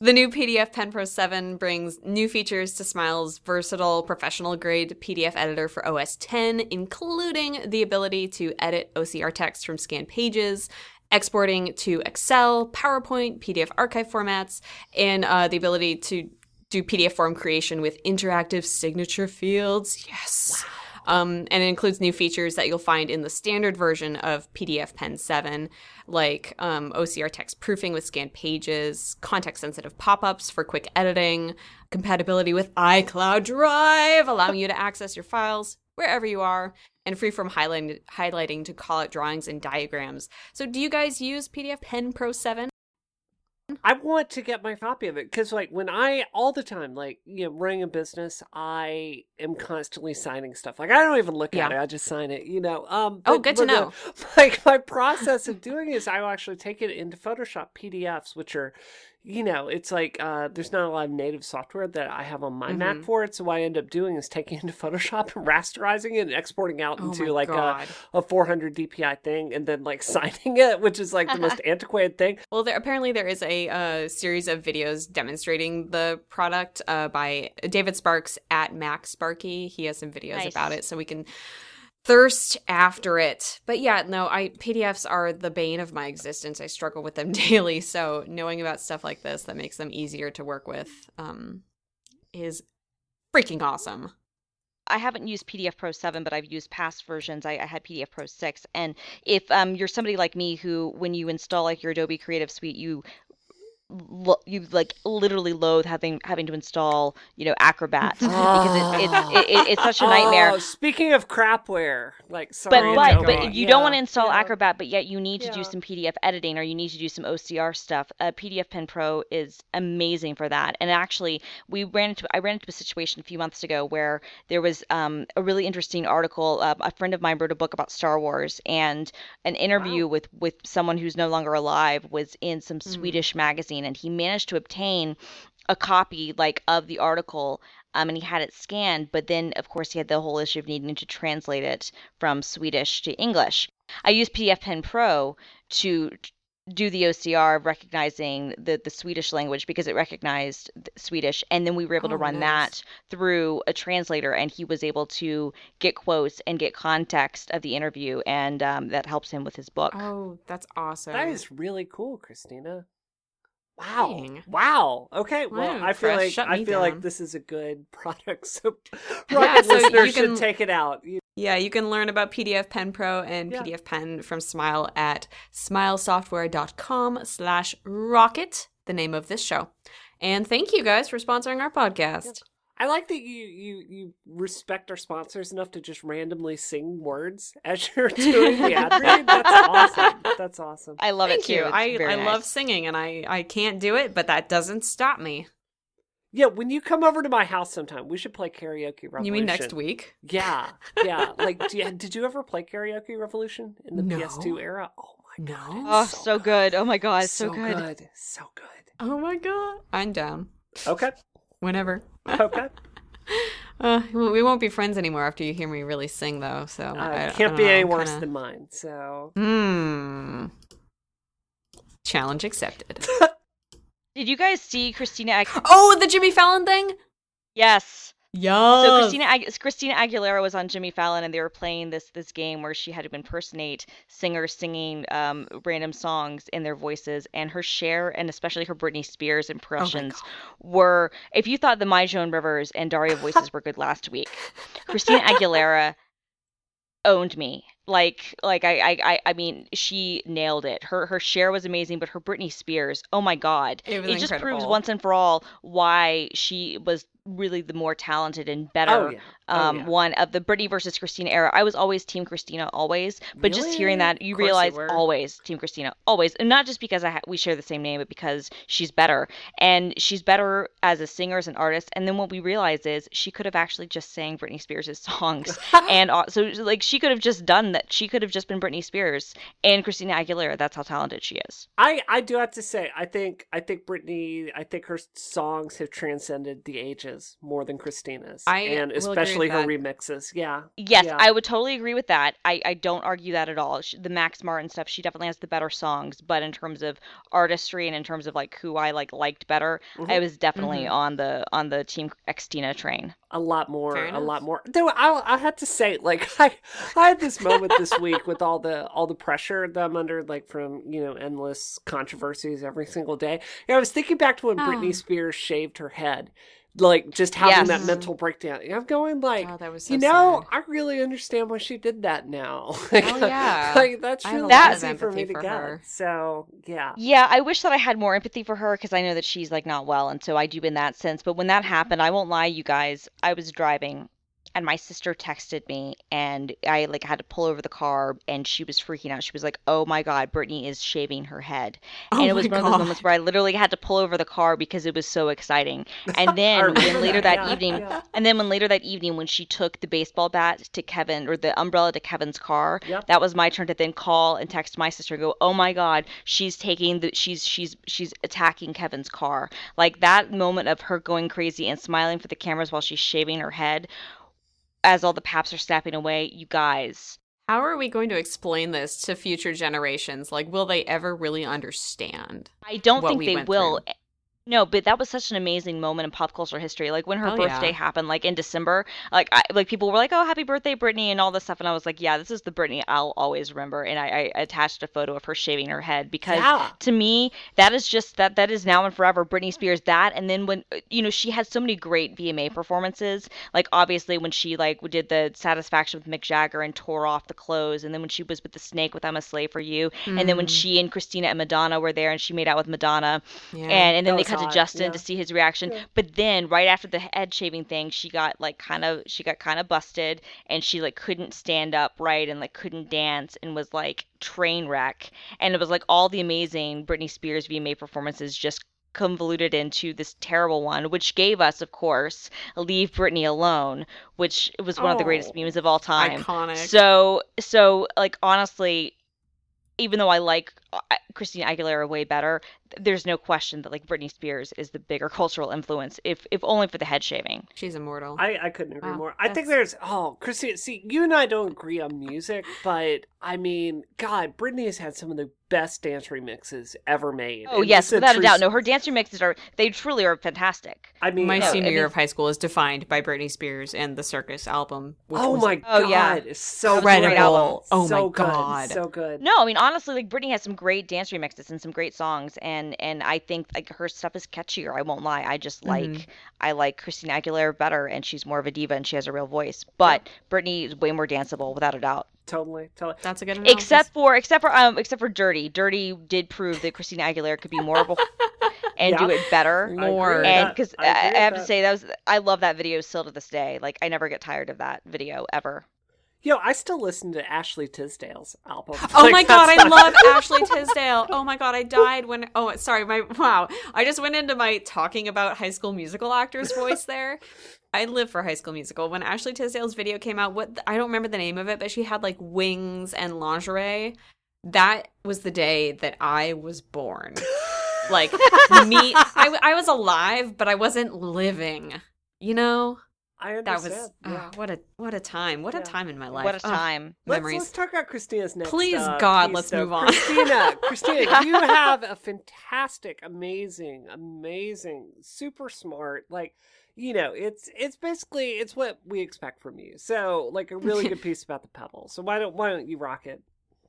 The new PDF Pen Pro 7 brings new features to Smile's versatile professional grade PDF editor for OS X, including the ability to edit OCR text from scanned pages, exporting to Excel, PowerPoint, PDF archive formats, and uh, the ability to do PDF form creation with interactive signature fields. Yes. Um, and it includes new features that you'll find in the standard version of PDF Pen 7, like um, OCR text proofing with scanned pages, context sensitive pop ups for quick editing, compatibility with iCloud Drive, allowing you to access your files wherever you are, and freeform highlighting, highlighting to call out drawings and diagrams. So, do you guys use PDF Pen Pro 7? I want to get my copy of it because, like, when I all the time, like, you know, running a business, I am constantly signing stuff. Like, I don't even look at it; I just sign it. You know. Um. Oh, but- good to the- know. like my process of doing is I will actually take it into Photoshop PDFs, which are, you know, it's like uh, there's not a lot of native software that I have on my Mac Mhm. for it. So what I end up doing is taking it into Photoshop and rasterizing it and exporting out Oh into like a, a 400 DPI thing, and then like signing it, which is like the most antiquated thing. Well, there apparently there is a uh, series of videos demonstrating the product uh, by David Sparks at MacSparky. He has some videos Nice. about it, so we can thirst after it. But yeah, no, I PDFs are the bane of my existence. I struggle with them daily, so knowing about stuff like this that makes them easier to work with um, is freaking awesome. I haven't used PDF Pro 7, but I've used past versions. I, I had PDF Pro 6. And if um, you're somebody like me who, when you install like your Adobe Creative Suite, you lo- you like literally loathe having having to install you know Acrobat because it, it's it, it, it's such a nightmare. Oh, speaking of crapware, like But sorry, but Adobe. but you don't want to install yeah. Acrobat, but yet you need to Yeah. do some PDF editing or you need to do some OCR stuff. Uh, PDF Pen Pro is amazing for that. And actually, we ran into I ran into a situation a few months ago where there was um, a really interesting article. Uh, a friend of mine wrote a book about Star Wars, and an interview Wow. with with someone who's no longer alive was in some Mhm. Swedish magazine, and he managed to obtain a copy like of the article um, and he had it scanned but then of course he had the whole issue of needing to translate it from swedish to english i used pdf pen pro to do the ocr of recognizing the, the swedish language because it recognized th- swedish and then we were able to Oh, run nice. that through a translator and he was able to get quotes and get context of the interview and um, that helps him with his book Oh, that's awesome. That is really cool, Christina. Wow. Dang. Wow. Okay. Well, I'm I feel like I feel down. like this is a good product. So Yeah, Rocket so you listeners can- should take it out. Yeah, you can learn about PDF Pen Pro and Yeah. PDF Pen from Smile at smilesoftware.com slash rocket, the name of this show. And thank you guys for sponsoring our podcast. I like that you you you respect our sponsors enough to just randomly sing words as you're doing the ad read. That's awesome. That's awesome. i love Thank it too you. It's I, very I love singing and I, I can't do it, but that doesn't stop me. Yeah, when you come over to my house sometime, we should play karaoke revolution. You mean next week? Yeah, yeah. Like, do you, did you ever play karaoke revolution in the No. PS2 era? Oh my No. god! oh it's so good oh my god so, good. so good. Oh my god. I'm down. Okay, Whenever. okay. Uh, we won't be friends anymore after you hear me really sing, though. So Uh, I, I can't don't be know, any I'm worse kinda- than mine. So Hmm. Challenge accepted. Did you guys see Christina? Ag- oh, the Jimmy Fallon thing. yes. Yeah. So Christina Ag- Christina Aguilera was on Jimmy Fallon, and they were playing this this game where she had to impersonate singers singing um, random songs in their voices, and her Cher and especially her Britney Spears impressions were. If you thought the My Joan Rivers and Daria voices were good last week, Christina Aguilera owned me. Like like I, I I mean she nailed it. Her her Cher was amazing, but her Britney Spears, oh my god. It was just proves once and for all why she was really the more talented and oh, better oh yeah, um, yeah. one of the Britney versus Christina era. I was always Team Christina, always. But just hearing that, you course you realize always Team Christina, always, and not just because I ha- we share the same name, but because she's better, and she's better as a singer, as an artist. And then what we realize is she could have actually just sang Britney Spears' songs, and uh, so like she could have just done that. She could have just been Britney Spears and Christina Aguilera. That's how talented she is. I, I do have to say, I think I think Britney, I think her songs have transcended the ages more than Christina's, I and agree especially with her that. remixes. Yeah, Yes, Yeah. I would totally agree with that. I, I don't argue that at all. Sh the Max Martin stuff, she definitely has the better songs, but in terms of artistry and in terms of like who I like liked better, Mhm. I was definitely Mhm. on the on the Team Xtina train. a lot more, a lot more. Though I, I had to say, like I, I had this moment this week with all the all the pressure that I'm under, like from you know endless controversies every single day. Yeah, I was thinking back to when Oh. Britney Spears shaved her head, like just having that mental breakdown. And I'm going like. Oh, that was so you know, sad. I really understand why she did that now. Oh, like, Oh, yeah. like that's I have a really lot of easy for me empathy to for get. her. So yeah, Yeah, I wish that I had more empathy for her because I know that she's like not well, and so I do in that sense. But when that happened, I won't lie, you guys, I was driving and my sister texted me and I like had to pull over the car and she was freaking out. She was like, "Oh my god, Britney is shaving her head." Oh and it was one of those moments where I literally had to pull over the car because it was so exciting. And then when later that yeah, evening, yeah. and then when later that evening when she took the baseball bat to Kevin or the umbrella to Kevin's car, Yep. that was my turn to then call and text my sister and go, "Oh my god, she's taking the she's she's she's attacking Kevin's car." Like that moment of her going crazy and smiling for the cameras while she's shaving her head as all the paps are snapping away. You guys, How are we going to explain this to future generations? Like, will they ever really understand? I don't think we they will. through. No, but that was such an amazing moment in pop culture history. Like when her Oh, birthday yeah. happened, like in December, like I, like people were like, "Oh, happy birthday, Britney," and all this stuff, and I was like, "Yeah, this is the Britney I'll always remember." And I, I attached a photo of her shaving her head because Yeah. to me, that is just that that is now and forever Britney Spears. That and then when you know she had so many great VMA performances. Like obviously when she like did the Satisfaction with Mick Jagger and tore off the clothes, and then when she was with the Snake with I'm a Slave for You, and then when Mm, she and Christina and Madonna were there and she made out with Madonna, yeah. and and then That they to Justin yeah. to see his reaction. Yeah. But then right after the head shaving thing, she got like kind of she got kind of busted and she like couldn't stand up right and like couldn't dance and was like train wreck. And it was like all the amazing Britney Spears VMA performances just convoluted into this terrible one, which gave us, of course, "Leave Britney Alone," which was one of the greatest Oh, memes of all time. iconic. So, so like honestly, even though I like uh, Christina Aguilera way better, there's no question that like Britney Spears is the bigger cultural influence, if if only for the head shaving. She's immortal. I, I couldn't agree Wow, more. I think there's oh, Christina. See, you and I don't agree on music, but I mean, God, Britney has had some of the best dance remixes ever made. Oh And yes, without a true doubt. No, her dance remixes are they truly are fantastic. I mean, My No, senior I year of high school is defined by Britney Spears and the Circus album. Which oh was my Oh, God, yeah. it's so That was a great Oh so my good, God. so good. No, I mean honestly, like Britney has some great dance remixes and some great songs, and and I think like her stuff is catchier. I won't lie. I just like Mhm. I like Christina Aguilera better, and she's more of a diva and she has a real voice. But Britney is way more danceable, without a doubt. Totally, totally. That's a good analysis. Except for except for um except for Dirrty. Dirrty did prove that Christina Aguilera could be more of a and do it better. I agree Lord. with And because I I, I with have to say that was I love that video still to this day. Like I never get tired of that video ever. Yo, I still listen to Ashley Tisdale's album. Oh Like, my god, I love Ashley Tisdale. Oh my god, I died when oh sorry, my wow. I just went into my talking about high school musical actors voice there. I live for high school musical. When Ashley Tisdale's video came out, what I don't remember the name of it, but she had like wings and lingerie. That was the day that I was born. Like me I, I was alive, but I wasn't living. You know? I That was yeah. ah, what a what a time. What a time in my life. What a Ugh, time. Let's, memories. let's talk about Christina's next. Please, uh, God, piece, let's though. move on. Christina, Christina, you have a fantastic, amazing, amazing, super smart. Like, you know, it's it's basically it's what we expect from you. So, like, a really good piece about the pebble. So why don't why don't you rock it?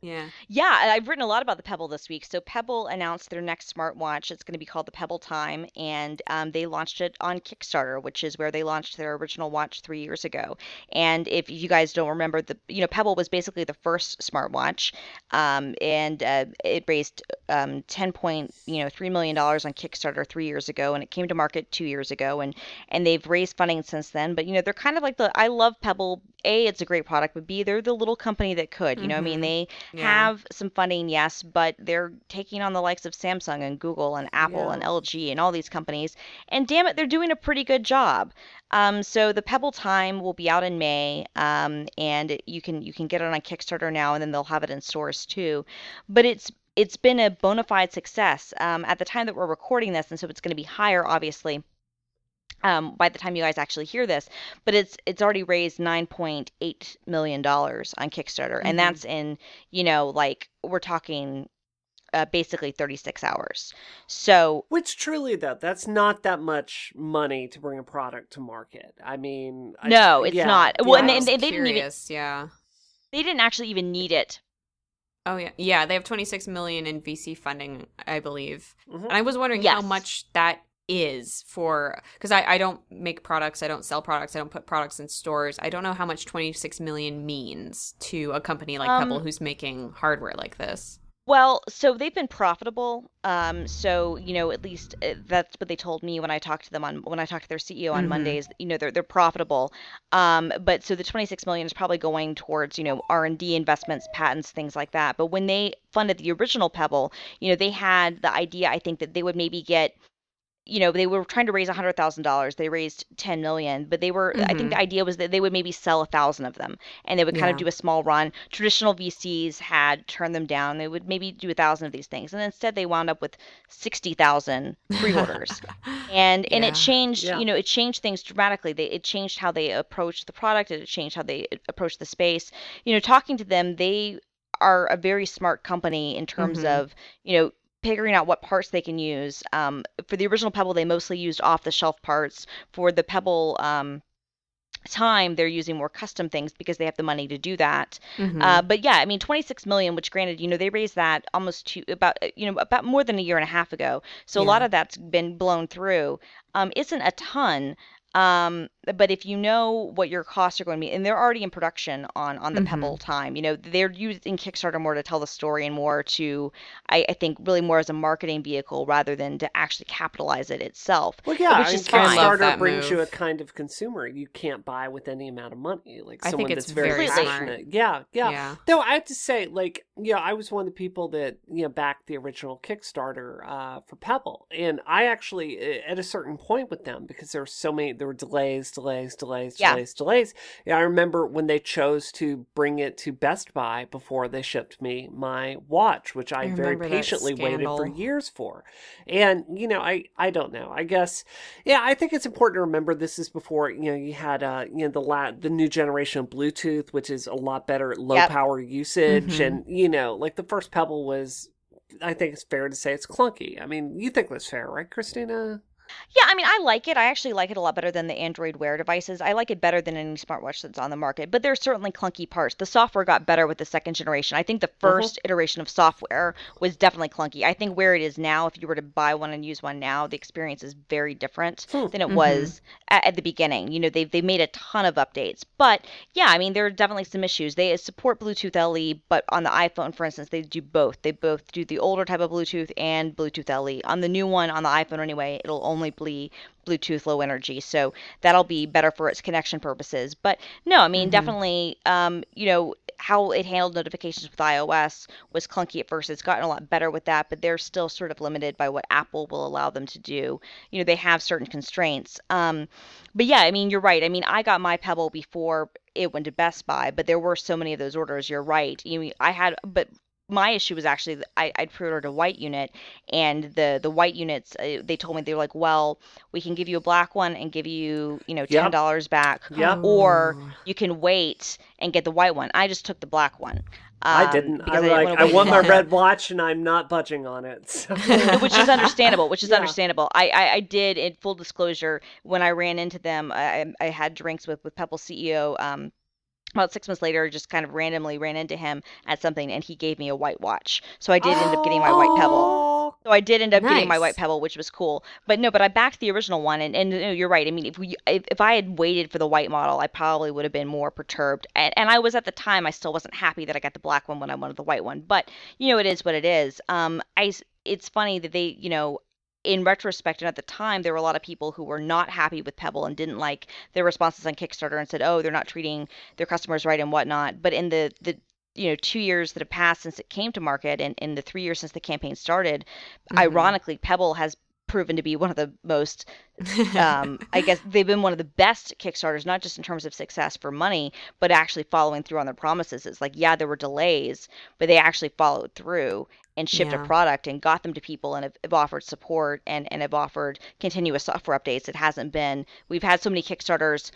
Yeah. Yeah, I've written a lot about the Pebble this week. So Pebble announced their next smartwatch. It's going to be called the Pebble Time, and um, they launched it on Kickstarter, which is where they launched their original watch three years ago. And if you guys don't remember, the you know Pebble was basically the first smartwatch, um, and uh, it raised um, ten point you know three million dollars on Kickstarter three years ago, and it came to market two years ago, and and they've raised funding since then. But you know they're kind of like the I love Pebble. A, it's a great product, but B, they're the little company that could. You know, I mean, Mhm. they Yeah. have some funding, yes, but they're taking on the likes of Samsung and Google and Apple and LG and all these companies. And damn it, they're doing a pretty good job. Um, so the Pebble Time will be out in May, um, and you can you can get it on Kickstarter now, and then they'll have it in stores too. But it's it's been a bona fide success um, at the time that we're recording this, and so it's going to be higher, obviously um, by the time you guys actually hear this, but it's it's already raised nine point eight million dollars on Kickstarter, Mhm. and that's in you know like we're talking uh, basically thirty six hours. So Which truly though, that's not that much money to bring a product to market. I mean, I- No, it's yeah, not. Well, yeah. and I was they- they didn't even- Yeah. they didn't actually even need it. Oh yeah, yeah. They have 26 million in VC funding, I believe. Mhm. And I was wondering how much that is for because I, I don't make products, I don't sell products, I don't put products in stores. I don't know how much 26 million means to a company like Um, Pebble who's making hardware like this. Well, so they've been profitable. Um, so you know, at least uh, that's what they told me when I talked to them on when I talked to their CEO on Mhm. Mondays. You know, they're they're profitable. Um, but so the 26 million is probably going towards you know R and D investments, patents, things like that. But when they funded the original Pebble, you know, they had the idea. I think that they would maybe get. You know, they were trying to raise hundred thousand dollars. They raised ten million, but they were. I Mhm. think the idea was that they would maybe sell a thousand of them, and they would kind of do a small run. Traditional VCs had turned them down. They would maybe do a thousand of these things, and instead they wound up with sixty thousand pre-orders. and and Yeah. it changed. Yeah. You know, it changed things dramatically. They it changed how they approached the product. It changed how they approached the space. You know, talking to them, they are a very smart company in terms Mhm. of you know figuring out what parts they can use. Um, for the original Pebble, they mostly used off-the-shelf parts. For the Pebble um, time, they're using more custom things because they have the money to do that. Mhm. Uh, but yeah, I mean, 26 million, which granted, you know, they raised that almost to about, uh, you know, about more than a year and a half ago. So a lot of that's been blown through. Um, isn't a ton. Um, but if you know what your costs are going to be, and they're already in production on on the Mhm. Pebble time, you know, they're using Kickstarter more to tell the story and more to, I, I think, really more as a marketing vehicle rather than to actually capitalize it itself. Well, yeah, which is fine. Kickstarter that brings you a kind of consumer you can't buy with any amount of money. Like I think someone it's that's very very smart. passionate. Yeah, yeah, yeah. Though I have to say, like, you know, I was one of the people that you know backed the original Kickstarter uh, for Pebble, and I actually uh, at a certain point with them because there were so many, there were delays, delays, delays, Yeah. delays, delays. Yeah, I remember when they chose to bring it to Best Buy before they shipped me my watch, which I, I very patiently waited for years for, and you know, I I don't know. I guess yeah, I think it's important to remember this is before you know you had uh you know the la- the new generation of Bluetooth, which is a lot better at low Yep. power usage, Mhm. and you know like the first Pebble was. I think it's fair to say it's clunky. I mean, you think that's fair, right, Christina? Yeah, I mean, I like it. I actually like it a lot better than the Android Wear devices. I like it better than any smartwatch that's on the market, but there's certainly clunky parts. The software got better with the second generation. I think the 1st iteration of software was definitely clunky. I think where it is now, if you were to buy one and use one now, the experience is very different Hmm. than it Mhm. was at, at the beginning. You know, they've, they made a ton of updates. But yeah, I mean, there are definitely some issues. They support Bluetooth LE, but on the iPhone, for instance, they do both. They both do the older type of Bluetooth and Bluetooth LE. On the new one, on the iPhone anyway, it'll only be Bluetooth low energy. So that'll be better for its connection purposes. But no, I mean, Mhm. definitely, um, you know, how it handled notifications with iOS was clunky at first. It's gotten a lot better with that, but they're still sort of limited by what Apple will allow them to do. You know, they have certain constraints. Um, but yeah, I mean, you're right. I mean, I got my Pebble before it went to Best Buy, but there were so many of those orders. You're right. You mean, I had, but my issue was actually that I, I'd pre-ordered a white unit, and the the white units uh, they told me they were like, well, we can give you a black one and give you you know ten Yep. dollars back, Yep. or Oh. you can wait and get the white one. I just took the black one. I um, didn't. I because like. wanna I wait want my red watch, and I'm not budging on it. So. which is understandable. Which is Yeah. understandable. I, I I did in full disclosure when I ran into them. I I I had drinks with with Pebble CEO. Um, about six months later, just kind of randomly ran into him at something, and he gave me a white watch. So I did end up getting my white pebble. Oh, So I did end up getting my white pebble, which was cool. But no, but I backed the original one, and, and no, you're right. I mean, if we if, if I had waited for the white model, I probably would have been more perturbed. And and I was at the time, I still wasn't happy that I got the black one when I wanted the white one. But you know, it is what it is. Um, I it's funny that they, you know. In retrospect, and at the time, there were a lot of people who were not happy with Pebble and didn't like their responses on Kickstarter and said, "Oh, they're not treating their customers right and whatnot." But in the the you know two years that have passed since it came to market and in the three years since the campaign started Mhm. ironically pebble has proven to be one of the most um, i guess they've been one of the best kickstarters not just in terms of success for money but actually following through on their promises it's like yeah there were delays but they actually followed through and shipped Yeah. a product and got them to people and have, have offered support and, and have offered continuous software updates. It hasn't been we've had so many kickstarters.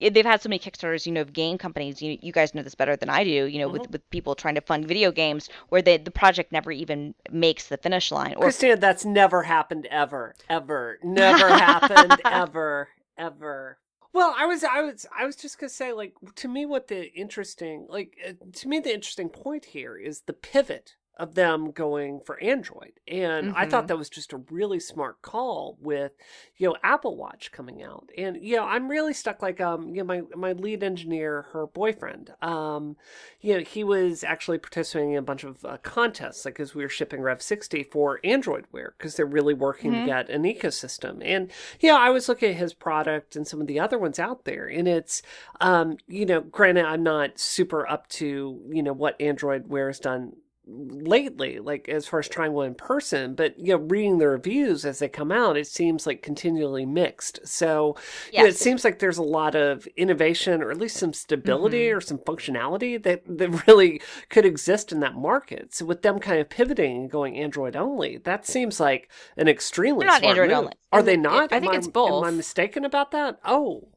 They've had so many kickstarters you know of game companies. You, you guys know this better than i do you know with, with people trying to fund video games where they, the project never even makes the finish line or Christina, that's never happened ever, ever, never happened ever, ever. Well, I was, I was, I was just gonna say, like, to me, what the interesting, like, uh, to me, the interesting point here is the pivot of them going for Android, and I thought Mhm. that was just a really smart call with, you know, Apple Watch coming out, and you know, I'm really stuck. Like, um, you know, my my lead engineer, her boyfriend, um, you know, he was actually participating in a bunch of uh, contests, like as we were shipping Rev 60 for Android Wear, because they're really working Mhm. to get an ecosystem. And, yeah, I was looking at his product and some of the other ones out there. And it's, um, you know, granted, I'm not super up to, you know, what Android Wear has done lately like as far as trying one in person but you know reading the reviews as they come out it seems like continually mixed so you know, it seems like there's a lot of innovation or at least some stability Mhm. or some functionality that, that really could exist in that market. So with them kind of pivoting and going Android only, that seems like an extremely They're not Android move. only. Are they not? I Am think it's both Am I mistaken about that? Oh,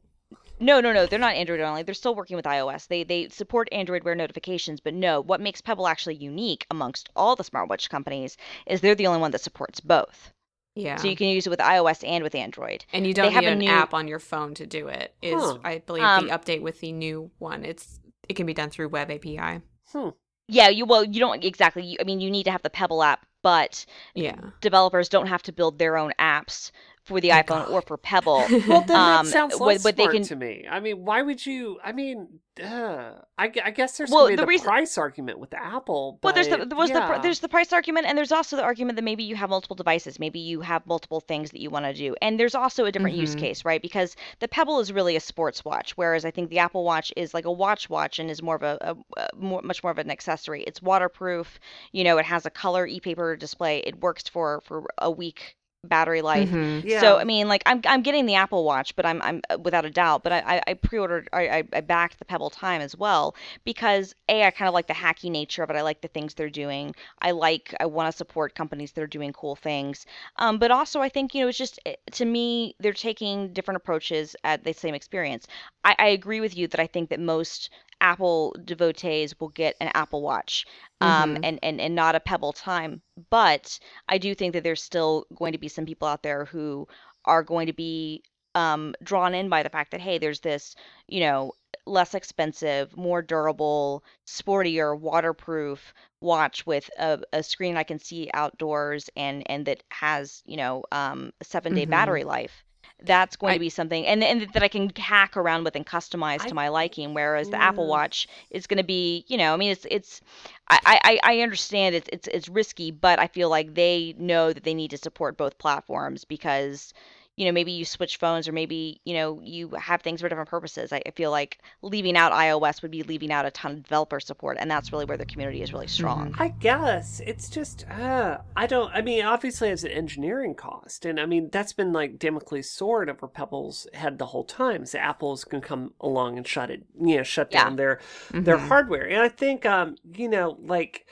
No, no, no. They're not Android only. They're still working with iOS. They they support Android Wear notifications, but no. What makes Pebble actually unique amongst all the smartwatch companies is they're the only one that supports both. yeah. So you can use it with iOS and with Android. and you don't have need a an new- app on your phone to do it. Is Huh. I believe Um, the update with the new one. It's it can be done through Web API. hmm. Yeah, you well, you don't exactly. You, I mean, you need to have the Pebble app, but Yeah. developers don't have to build their own apps for the Oh, iPhone or for Pebble. Well, then Um, that sounds what- what smart can- to me. I mean, why would you? I mean, uh, I, I guess there's Well, going to be the the, reason- price argument with the Apple. Well, there's the there was the there's the price argument, and there's also the argument that maybe you have multiple devices, maybe you have multiple things that you want to do, and there's also a different use Mhm. case, right? Because the Pebble is really a sports watch, whereas I think the Apple Watch is like a watch watch and is more of a, a, a more, much more of an accessory. It's waterproof, you know, it has a color e-paper display. It works for for a week battery life. Mhm. yeah. So I mean, like I'm I'm getting the Apple Watch, but I'm I'm uh, without a doubt. But I I, I pre-ordered I, I I backed the Pebble Time as well because a I kind of like the hacky nature of it. I like the things they're doing. I like I want to support companies that are doing cool things. Um, but also I think you know it's just eh, to me they're taking different approaches at the same experience. I, I agree with you that I think that most Apple devotees will get an Apple Watch um, Mhm. and, and, and not a Pebble Time. But I do think that there's still going to be some people out there who are going to be um, drawn in by the fact that, hey, there's this, you know, less expensive, more durable, sportier, waterproof watch with a, a screen I can see outdoors and, and that has, you know, um, a seven day Mhm. battery life. That's going I- to be something, and, and that I can hack around with and customize I- to my liking. Whereas the Apple mm. Watch is going to be, you know, I mean, it's it's I, I, I understand it's, it's it's risky, but I feel like they know that they need to support both platforms because, you know, maybe you switch phones or maybe, you know, you have things for different purposes. I, I feel like leaving out iOS would be leaving out a ton of developer support, and that's really where the community is really strong. I guess it's just uh, I don't. I mean, obviously, it's an engineering cost, and I mean that's been like Damocles' sword over Pebble's head the whole time. So Apple's can come along and shut it, you know, shut Yeah. down their their Mhm. hardware. And I think, um, you know, like.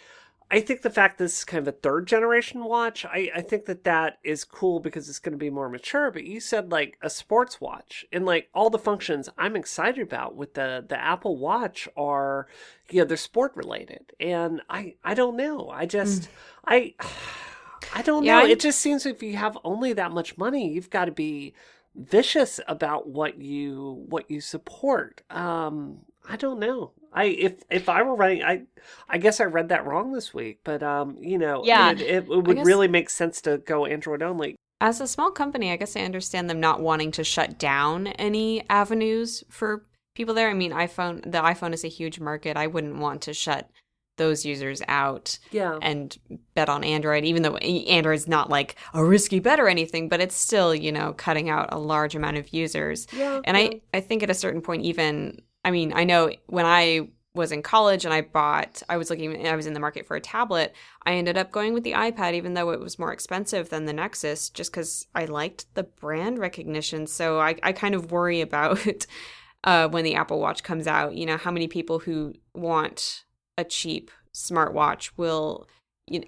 I think the fact this is kind of a third generation watch, I, I think that that is cool because it's going to be more mature. But you said like a sports watch and like all the functions I'm excited about with the, the Apple Watch are, you know, they're sport related. And I, I don't know. I just, I, I don't Yeah, know. I'm- It just seems if you have only that much money, you've got to be vicious about what you what you support. Um, I don't know. I if if I were running, I I guess I read that wrong this week. But um, you know, Yeah. it, it, it would guess- really make sense to go Android only. As a small company, I guess I understand them not wanting to shut down any avenues for people there. I mean, iPhone, the iPhone is a huge market. I wouldn't want to shut those users out Yeah. and bet on Android, even though Android's not like a risky bet or anything, but it's still, you know, cutting out a large amount of users. Yeah. And I, I think at a certain point, even, I mean, I know when I was in college and I bought, I was looking, I was in the market for a tablet. I ended up going with the iPad, even though it was more expensive than the Nexus, just because I liked the brand recognition. So I, I kind of worry about uh, when the Apple Watch comes out, you know, how many people who want a cheap smartwatch will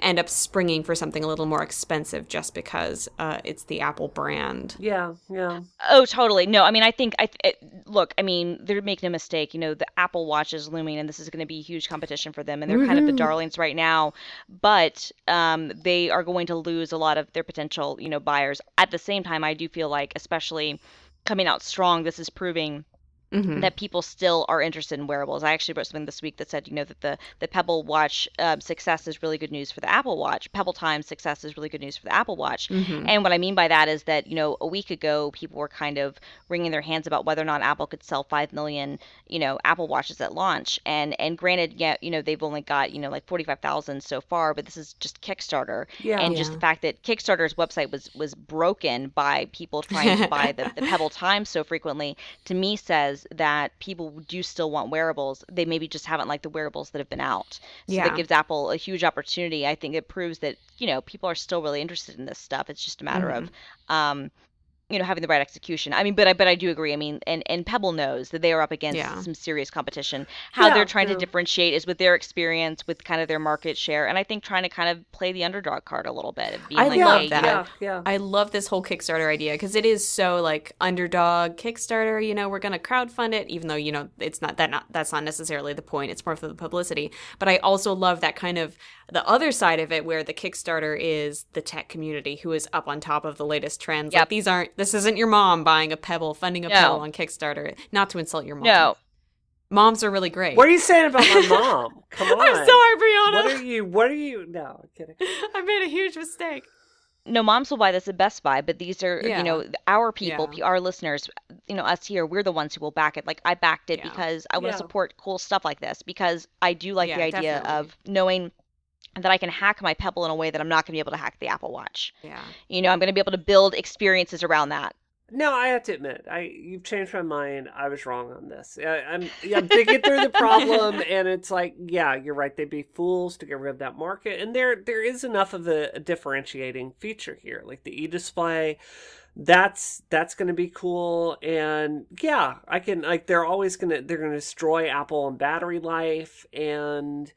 end up springing for something a little more expensive just because uh, it's the Apple brand. Yeah. Yeah. Oh, totally. No, I mean, I think I it, look. I mean, they're making a mistake. You know, the Apple Watch is looming, and this is going to be a huge competition for them, and they're kind of the darlings right now. But um, they are going to lose a lot of their potential, you know, buyers. At the same time, I do feel like, especially coming out strong, this is proving Mhm. that people still are interested in wearables. I actually wrote something this week that said, you know, that the the Pebble Watch um, success is really good news for the Apple Watch. Pebble Time success is really good news for the Apple Watch. Mhm. And what I mean by that is that, you know, a week ago, people were kind of wringing their hands about whether or not Apple could sell 5 million, you know, Apple Watches at launch. And and granted, yeah, you know, they've only got, you know, like 45,000 so far, but this is just Kickstarter. Yeah. And just the fact that Kickstarter's website was was broken by people trying to buy the, the Pebble Time so frequently, to me says that people do still want wearables. They maybe just haven't liked the wearables that have been out. So Yeah. that gives Apple a huge opportunity. I think it proves that, you know, people are still really interested in this stuff. It's just a matter of um you know having the right execution. I mean, but I but I do agree. I mean, and and Pebble knows that they are up against Yeah. some serious competition. How Yeah, they're trying yeah. to differentiate is with their experience, with kind of their market share, and I think trying to kind of play the underdog card a little bit. and Being I like, love hey, you that. know, Yeah. Yeah. I love this whole Kickstarter idea because it is so like underdog Kickstarter. You know, we're gonna crowdfund it, even though you know it's not that not that's not necessarily the point. It's more for the publicity. But I also love that kind of the other side of it, where the Kickstarter is the tech community who is up on top of the latest trends. Like these aren't. This isn't your mom buying a Pebble, funding a No. Pebble on Kickstarter. Not to insult your mom. No. moms are really great. What are you saying about my mom? Come on. I'm sorry, Brianna. What are you? What are you? No, I'm kidding. I made a huge mistake. no moms will buy this at Best Buy, but these are Yeah. you know our people, Yeah. our listeners, you know us here. We're the ones who will back it. Like I backed it Yeah. because I want to Yeah. support cool stuff like this because I do like the idea definitely. of knowing that I can hack my Pebble in a way that I'm not going to be able to hack the Apple Watch. Yeah. You know, I'm going to be able to build experiences around that. No, I have to admit, I you've changed my mind. I was wrong on this. I, I'm yeah, I'm digging through the problem, and it's like, yeah, you're right. They'd be fools to get rid of that market, and there there is enough of a, a differentiating feature here, like the e-display. That's that's going to be cool, and yeah, I can like they're always gonna they're gonna destroy Apple on battery life, and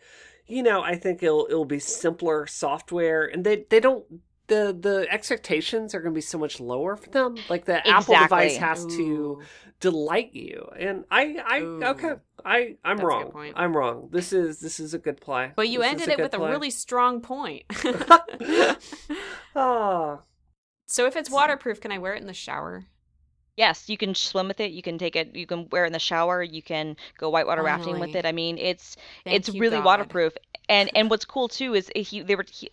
you know I think it'll it'll be simpler software, and they they don't the the expectations are going to be so much lower for them. Like the Apple device Exactly. has to delight you, and I I Ooh. okay I I'm That's wrong. I'm wrong. This is this is a good play. But you This ended it with a really strong point. Ah, so if it's waterproof, can I wear it in the shower? Yes, you can swim with it. You can take it. You can wear it in the shower. You can go whitewater rafting with it. I mean, it's Thank it's really God. waterproof. And and what's cool too is he they were he,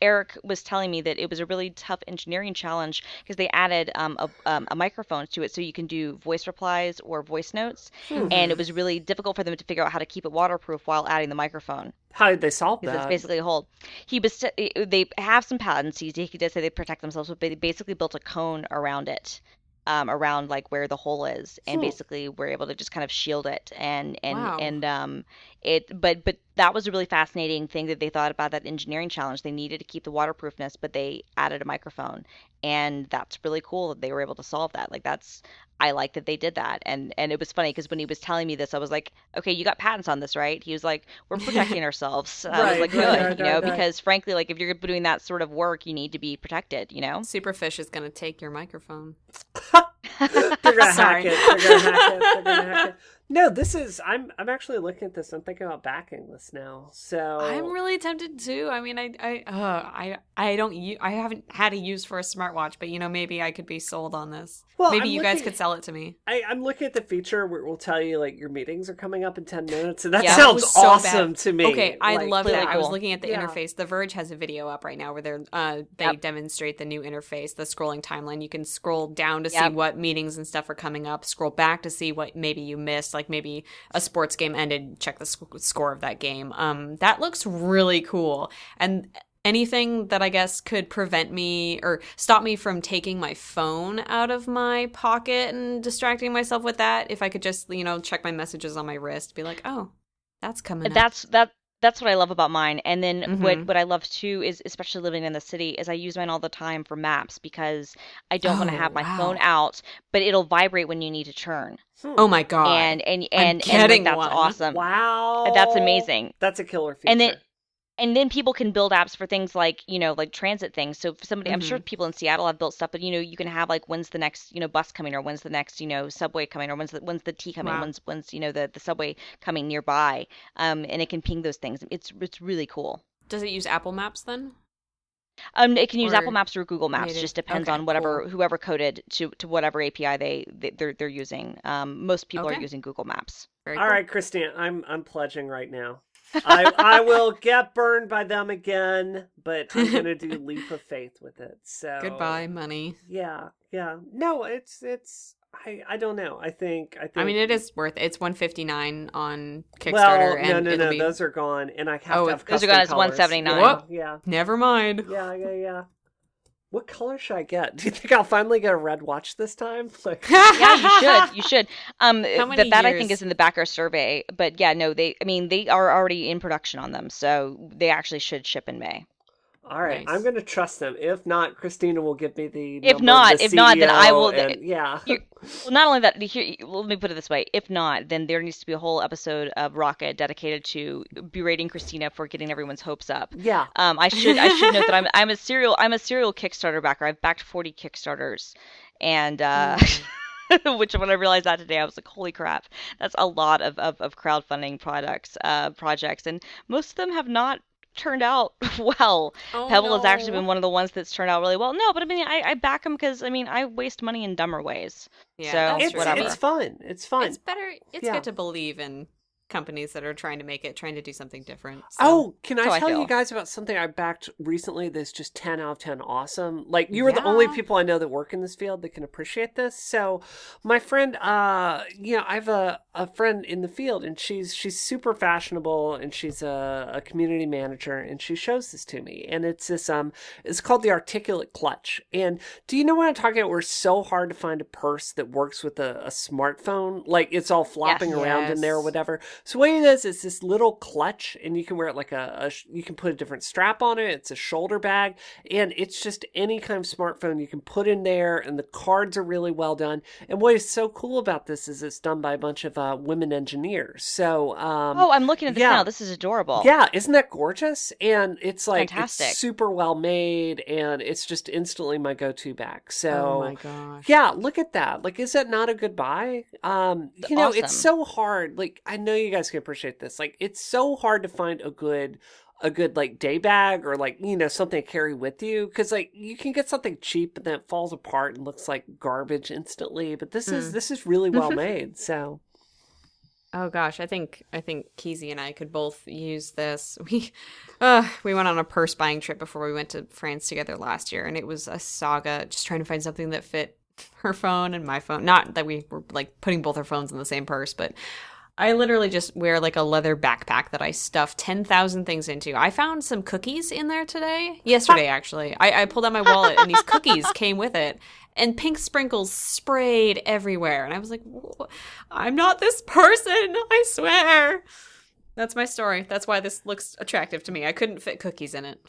Eric was telling me that it was a really tough engineering challenge because they added um, a um, a microphone to it so you can do voice replies or voice notes. Hmm. And it was really difficult for them to figure out how to keep it waterproof while adding the microphone how did they solve that? because it's basically a hole. He best- they have some patents. He, he did say they protect themselves, but they basically built a cone around it, um, around like where the hole is, and Hmm. basically we're able to just kind of shield it. And and Wow. and um, it. But but that was a really fascinating thing that they thought about that engineering challenge. They needed to keep the waterproofness, but they added a microphone, and that's really cool that they were able to solve that. Like that's. I like that they did that, and and it was funny because when he was telling me this, I was like, "Okay, you got patents on this, right?" He was like, "We're protecting ourselves." I was like, "Good," right, you know, right, right. because frankly, like if you're doing that sort of work, you need to be protected, you know. Superfish is going to take your microphone. They're gonna hack it. They're gonna hack it. They're gonna hack it. No, this is. I'm. I'm actually looking at this. I'm thinking about backing this now. So I'm really tempted too. I mean, I, I, uh, I, I don't. u- I haven't had a use for a smartwatch, but you know, maybe I could be sold on this. Well, maybe I'm you guys could sell it to me. I, I'm looking at the feature where it will tell you like your meetings are coming up in ten minutes, and that Yeah, sounds so awesome bad. to me. Okay, I Like, love really that. I was looking at the Yeah. interface. The Verge has a video up right now where they're uh they Yep. demonstrate the new interface, the scrolling timeline. You can scroll down to see what meetings and stuff are coming up. Scroll back to see what maybe you missed, like maybe a sports game ended. Check the sc- score of that game. Um, that looks really cool. And anything that I guess could prevent me or stop me from taking my phone out of my pocket and distracting myself with that. If I could just you know check my messages on my wrist, be like, oh, that's coming. up. That's that. That's what I love about mine. And then what Mhm. what I love too is, especially living in the city, is I use mine all the time for maps because I don't want to Oh, have my wow. phone out, but it'll vibrate when you need to turn. Oh my god! And and and, and like, that's one. awesome. wow, That's amazing. That's a killer feature. And then and then people can build apps for things like you know like transit things so if somebody i'm Mm-hmm. sure people in seattle have built stuff but you know you can have like when's the next you know bus coming or when's the next you know subway coming or when's the when's the t coming Wow. when's when's you know the, the subway coming nearby um and it can ping those things it's it's really cool Does it use Apple Maps then? um it can use Or apple maps or google maps native- just depends okay, on whatever cool. whoever coded to to whatever api they, they they're they're using um most people Okay. are using google maps Very All cool. right, Christine, I'm I'm pledging right now. I I will get burned by them again, but I'm gonna do leap of faith with it. So Goodbye, money. Yeah, yeah. No, it's it's. I I don't know. I think I think. I mean, it is worth. It's one fifty nine on Kickstarter, Well, and no, no, no. be. Those are gone, and I have Oh, to have those are gone. It's 179. Yeah, yeah, Never mind. yeah, yeah, yeah. What color should I get? Do you think I'll finally get a red watch this time? Like, yeah, you should. You should. Um, How that many that I think is in the backer survey. But yeah, no, they. I mean, they are already in production on them, so they actually should ship in May. All right, Nice. I'm gonna trust them. If not, Christina will give me the. If not- the if not, then I will- and- yeah. Well, not only that. Here, let me put it this way: if not, then there needs to be a whole episode of Rocket dedicated to berating Christina for getting everyone's hopes up. yeah. Um, I should I should note that I'm I'm a serial I'm a serial Kickstarter backer. I've backed 40 Kickstarters, and uh, which when I realized that today, I was like, holy crap, that's a lot of of, of crowdfunding products uh, projects, and most of them have not turned out well. Oh, Pebble has actually been one of the ones that's turned out really well. No, but I mean, I, I back them because I mean, I waste money in dumber ways. Yeah, So, It's whatever. it's fun. It's fun. It's better. It's Yeah. good to believe in companies that are trying to make it, trying to do something different. So. Oh, can I I tell you guys about something I backed recently that's just 10 out of 10 awesome? Like, you are the only people I know that work in this field that can appreciate this. So, my friend, uh, you know, I have a, a friend in the field and she's she's super fashionable and she's a, a community manager and she shows this to me. And it's this, um, it's called the Articulate Clutch. And do you know what I'm talking about? Where it's so hard to find a purse that works with a, a smartphone? Like, it's all flopping Yes. around in there or whatever. So what it is, is this little clutch, and you can wear it like a, a you can put a different strap on it. It's a shoulder bag, and it's just any kind of smartphone you can put in there, and the cards are really well done. And what is so cool about this is it's done by a bunch of uh, women engineers. So um, Oh, I'm looking at this yeah. now. This is adorable. yeah, isn't that gorgeous? And it's like Fantastic. it's super well made, and it's just instantly my go-to bag. So oh my gosh. yeah, look at that. Like, is that not a good buy? Um, you know, it's so hard. Like, I know you guys can appreciate this. Like, it's so hard to find a good, a good like day bag or like you know something to carry with you because like you can get something cheap and then it falls apart and looks like garbage instantly. But this is Mm. this is really well made. So Oh gosh, I think I think Keezy and I could both use this. We uh we went on a purse buying trip before we went to France together last year and it was a saga just trying to find something that fit her phone and my phone. Not that we were like putting both our phones in the same purse, but I literally just wear like a leather backpack that I stuff 10,000 things into. I found some cookies in there today. Yesterday, actually. I, I pulled out my wallet and these cookies came with it. And pink sprinkles sprayed everywhere. And I was like, I'm not this person, I swear. That's my story. That's why this looks attractive to me. I couldn't fit cookies in it.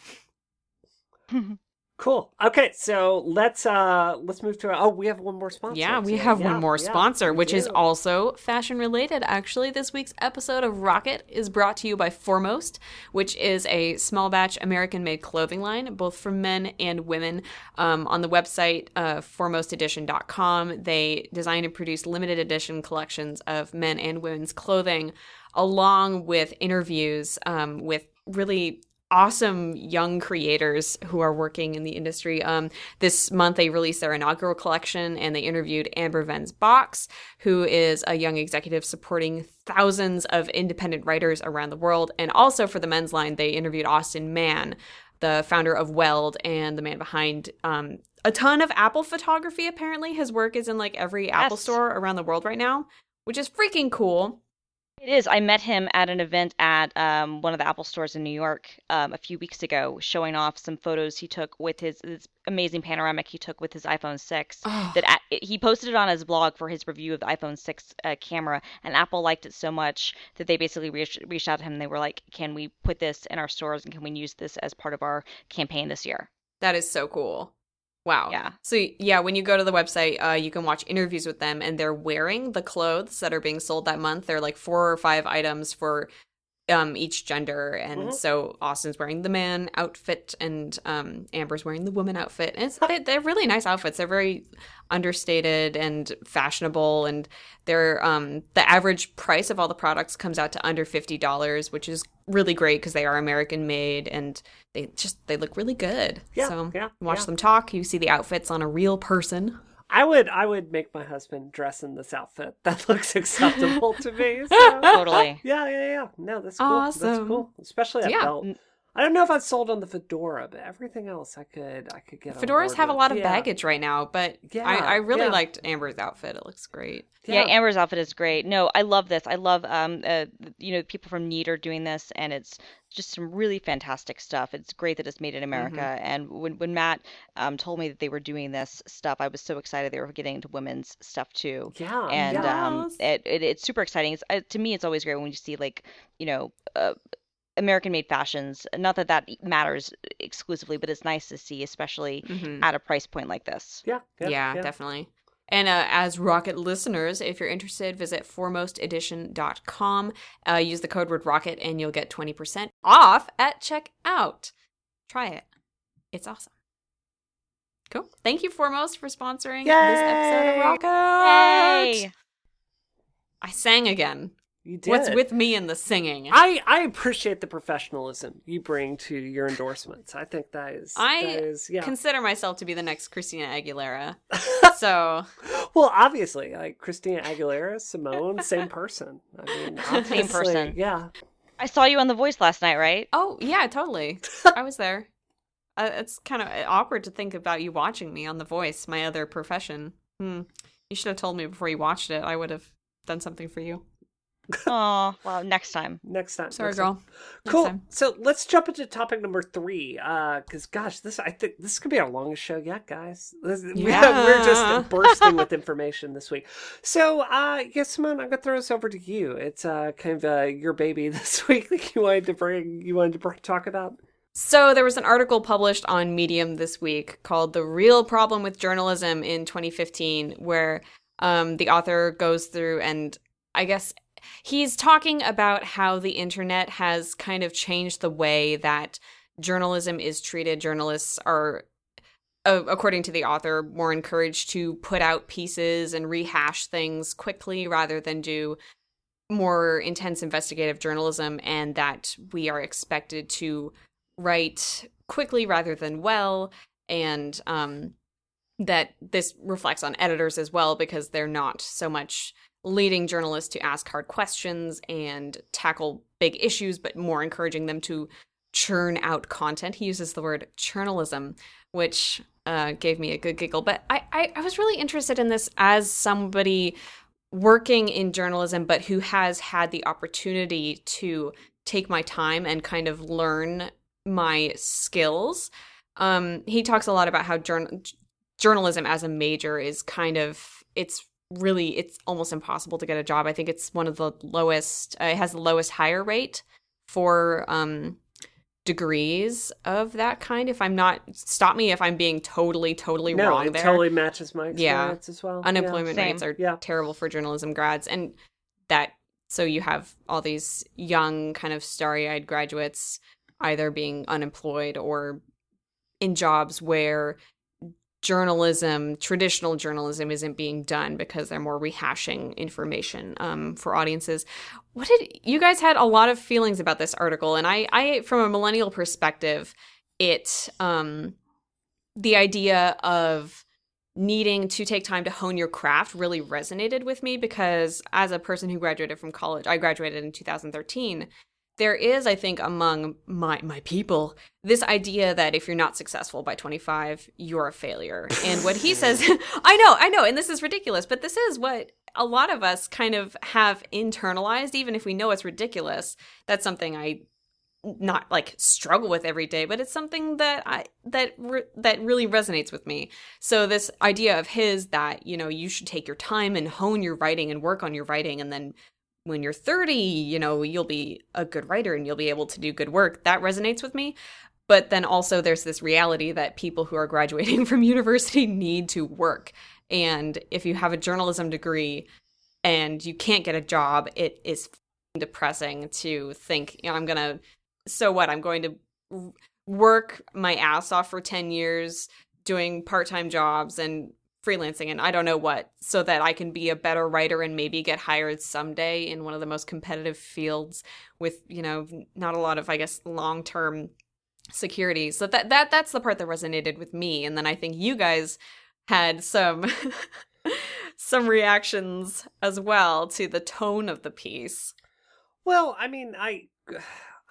Cool. Okay, so let's uh let's move to our, oh we have one more sponsor. Yeah, we have yeah, one more yeah, sponsor, which is also fashion related. Actually, this week's episode of Rocket is brought to you by Foremost, which is a small batch American made clothing line, both for men and women. Um, on the website, uh, foremostedition.com, they design and produce limited edition collections of men and women's clothing, along with interviews um, with really awesome young creators who are working in the industry. Um, this month, they released their inaugural collection and they interviewed Amber Venz Box, who is a young executive supporting thousands of independent writers around the world. And also for the men's line, they interviewed Austin Mann, the founder of Weld and the man behind um, a ton of Apple photography. Apparently, his work is in like every Apple Yes. store around the world right now, which is freaking cool. It is. I met him at an event at um, one of the Apple stores in New York um, a few weeks ago, showing off some photos he took with his, this amazing panoramic he took with his iPhone 6. Oh. That a- he posted it on his blog for his review of the iPhone 6 uh, camera, and Apple liked it so much that they basically reached, reached out to him. And they were like, "Can we put this in our stores, and can we use this as part of our campaign this year?" That is so cool. Wow. Yeah. So yeah, when you go to the website, uh, you can watch interviews with them, and they're wearing the clothes that are being sold that month. They're like four or five items for um each gender, and Mhm. so Austin's wearing the man outfit, and um Amber's wearing the woman outfit. And it's they, they're really nice outfits. They're very understated and fashionable, and they're um the average price of all the products comes out to under fifty dollars, which is really great because they are American made and they just they look really good. Yeah, so yeah, watch yeah. them talk. You see the outfits on a real person. I would I would make my husband dress in this outfit. That looks acceptable to me. So. Totally. Yeah, yeah, yeah. No, that's cool. Awesome. That's cool. Especially that Yeah. belt. I don't know if I'd sold on the fedora, but everything else I could I could get. on Fedoras board have a lot of Yeah. baggage right now, but Yeah, I, I really yeah. liked Amber's outfit. It looks great. Yeah, Amber's outfit is great. No, I love this. I love um uh, you know people from Need are doing this, and it's just some really fantastic stuff. It's great that it's made in America. And when when Matt um told me that they were doing this stuff, I was so excited they were getting into women's stuff too. Yeah, And yeah. um, it, it it's super exciting. It's, uh, to me, it's always great when you see like you know. Uh, American-made fashions. Not that that matters exclusively, but it's nice to see, especially Mhm. at a price point like this. yeah, Yeah, yeah, definitely. And uh, as Rocket listeners, if you're interested, visit foremostedition.com. Uh, use the code word ROCKET and you'll get 20% off at checkout. Try it. It's awesome. Cool. Thank you, Foremost, for sponsoring this episode of Rocket. Yay! I sang again. You did. What's with me and the singing? I, I appreciate the professionalism you bring to your endorsements. I think that is I that is yeah. consider myself to be the next Christina Aguilera. so well, obviously, like Christina Aguilera, Simone, same person. I mean, obviously, person. Yeah, I saw you on The Voice last night, right? Oh yeah, totally. I was there. Uh, it's kind of awkward to think about you watching me on The Voice, my other profession. Hmm. You should have told me before you watched it. I would have done something for you. Oh, well, next time. next time. Sorry, next girl. Next Cool. time. So let's jump into topic number three. Uh, because gosh, this I think this could be our longest show yet, guys. This, we- Yeah. we're just bursting with information this week. So, uh, yeah, Simone, I'm gonna throw this over to you. It's uh kind of uh, your baby this week. that you wanted to bring, you wanted to br- talk about. So there was an article published on Medium this week called "The Real Problem with Journalism in 2015," where um, the author goes through and I guess he's talking about how the internet has kind of changed the way that journalism is treated. Journalists are, according to the author, more encouraged to put out pieces and rehash things quickly rather than do more intense investigative journalism, and that we are expected to write quickly rather than well, and um, that this reflects on editors as well because they're not so much leading journalists to ask hard questions and tackle big issues, but more encouraging them to churn out content. He uses the word journalism, which uh, gave me a good giggle. But I, I, I was really interested in this as somebody working in journalism, but who has had the opportunity to take my time and kind of learn my skills. Um, he talks a lot about how journ- journalism as a major is kind of it's really it's almost impossible to get a job. I think it's one of the lowest. Uh, it has the lowest hire rate for um, degrees of that kind. If I'm not, stop me if I'm being totally, totally no, wrong it there. totally matches my Yeah. experience as well. Unemployment Same. rates are Yeah. terrible for journalism grads, and that so you have all these young, kind of starry-eyed graduates either being unemployed or in jobs where journalism, traditional journalism, isn't being done because they're more rehashing information um, for audiences. What did you guys had a lot of feelings about this article, and I, I from a millennial perspective, it um, the idea of needing to take time to hone your craft really resonated with me because as a person who graduated from college, I graduated in 2013 there is i think among my my people this idea that if you're not successful by 25 you're a failure. And what he says i know i know and this is ridiculous but this is what a lot of us kind of have internalized even if we know it's ridiculous. That's something i not like struggle with every day but it's something that i that re- that really resonates with me. So this idea of his that you know you should take your time and hone your writing and work on your writing and then when you're 30, you know, you'll be a good writer and you'll be able to do good work. That resonates with me. But then also there's this reality that people who are graduating from university need to work. And if you have a journalism degree and you can't get a job, it is depressing to think, you know, I'm going to so what? I'm going to work my ass off for 10 years doing part-time jobs and freelancing and I don't know what so that I can be a better writer and maybe get hired someday in one of the most competitive fields with, you know, not a lot of I guess long-term security. So that that that's the part that resonated with me and then I think you guys had some some reactions as well to the tone of the piece. Well, I mean, I,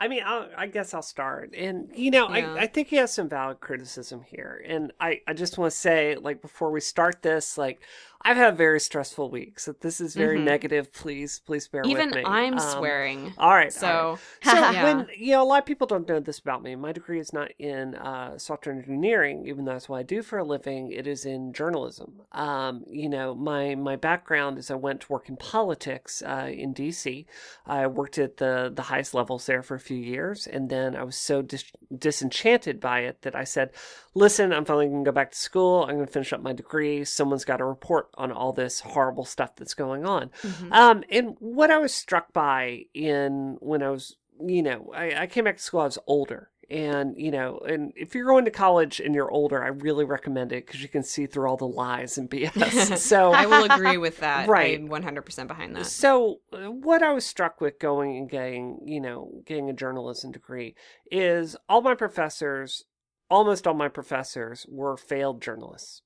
I mean, I'll, I guess I'll start, and you know, Yeah. I, I think he has some valid criticism here, and I, I just want to say, like, before we start this, like, I've had very stressful weeks. So this is very Mhm. negative. Please, please bear Even with me. Even I'm Um, swearing. All right. all right. So So Yeah. when you know a lot of people don't know this about me, my degree is not in uh, software engineering, even though that's what I do for a living. It is in journalism. Um, you know, my my background is I went to work in politics uh, in D.C. I worked at the the highest levels there for a few years, and then I was so dis- disenchanted by it that I said, "Listen, I'm finally going to go back to school. I'm going to finish up my degree. Someone's got to report on all this horrible stuff that's going on." Mhm. Um, and what I was struck by in when I was, you know, I, I came back to school, I was older. And, you know, and if you're going to college and you're older, I really recommend it because you can see through all the lies and BS. so, I will agree with that. Right. I'm 100% behind that. so uh, what I was struck with going and getting, you know, getting a journalism degree is all my professors, almost all my professors were failed journalists.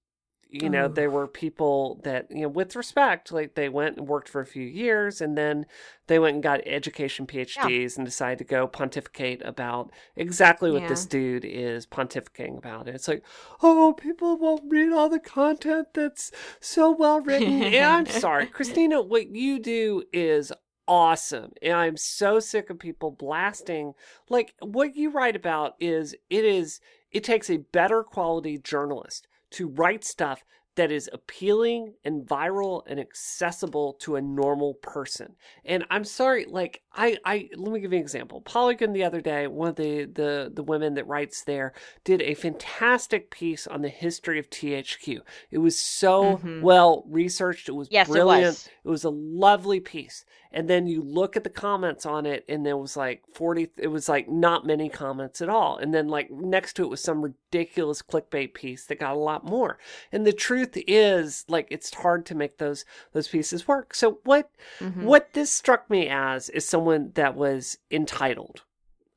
You know, uh-huh. Ooh. they were people that, you know, with respect, like they went and worked for a few years and then they went and got education PhDs and decided to go pontificate about exactly what Yeah. this dude is pontificating about. It's like, oh, people won't read all the content that's so well written. and I'm sorry, Christina, what you do is awesome. And I'm so sick of people blasting. Like, what you write about is, it is, it takes a better quality journalist to write stuff that is appealing and viral and accessible to a normal person. And I'm sorry, like I, I let me give you an example. Polygon the other day, one of the the the women that writes there did a fantastic piece on the history of THQ. It was so Mhm. well researched. It was Yes, it brilliant. was. It was a lovely piece. And then you look at the comments on it, and there was like 40, it was like not many comments at all. And then, like, next to it was some ridiculous clickbait piece that got a lot more. And the truth is, like, it's hard to make those those pieces work. So, what Mhm. what this struck me as is someone that was entitled.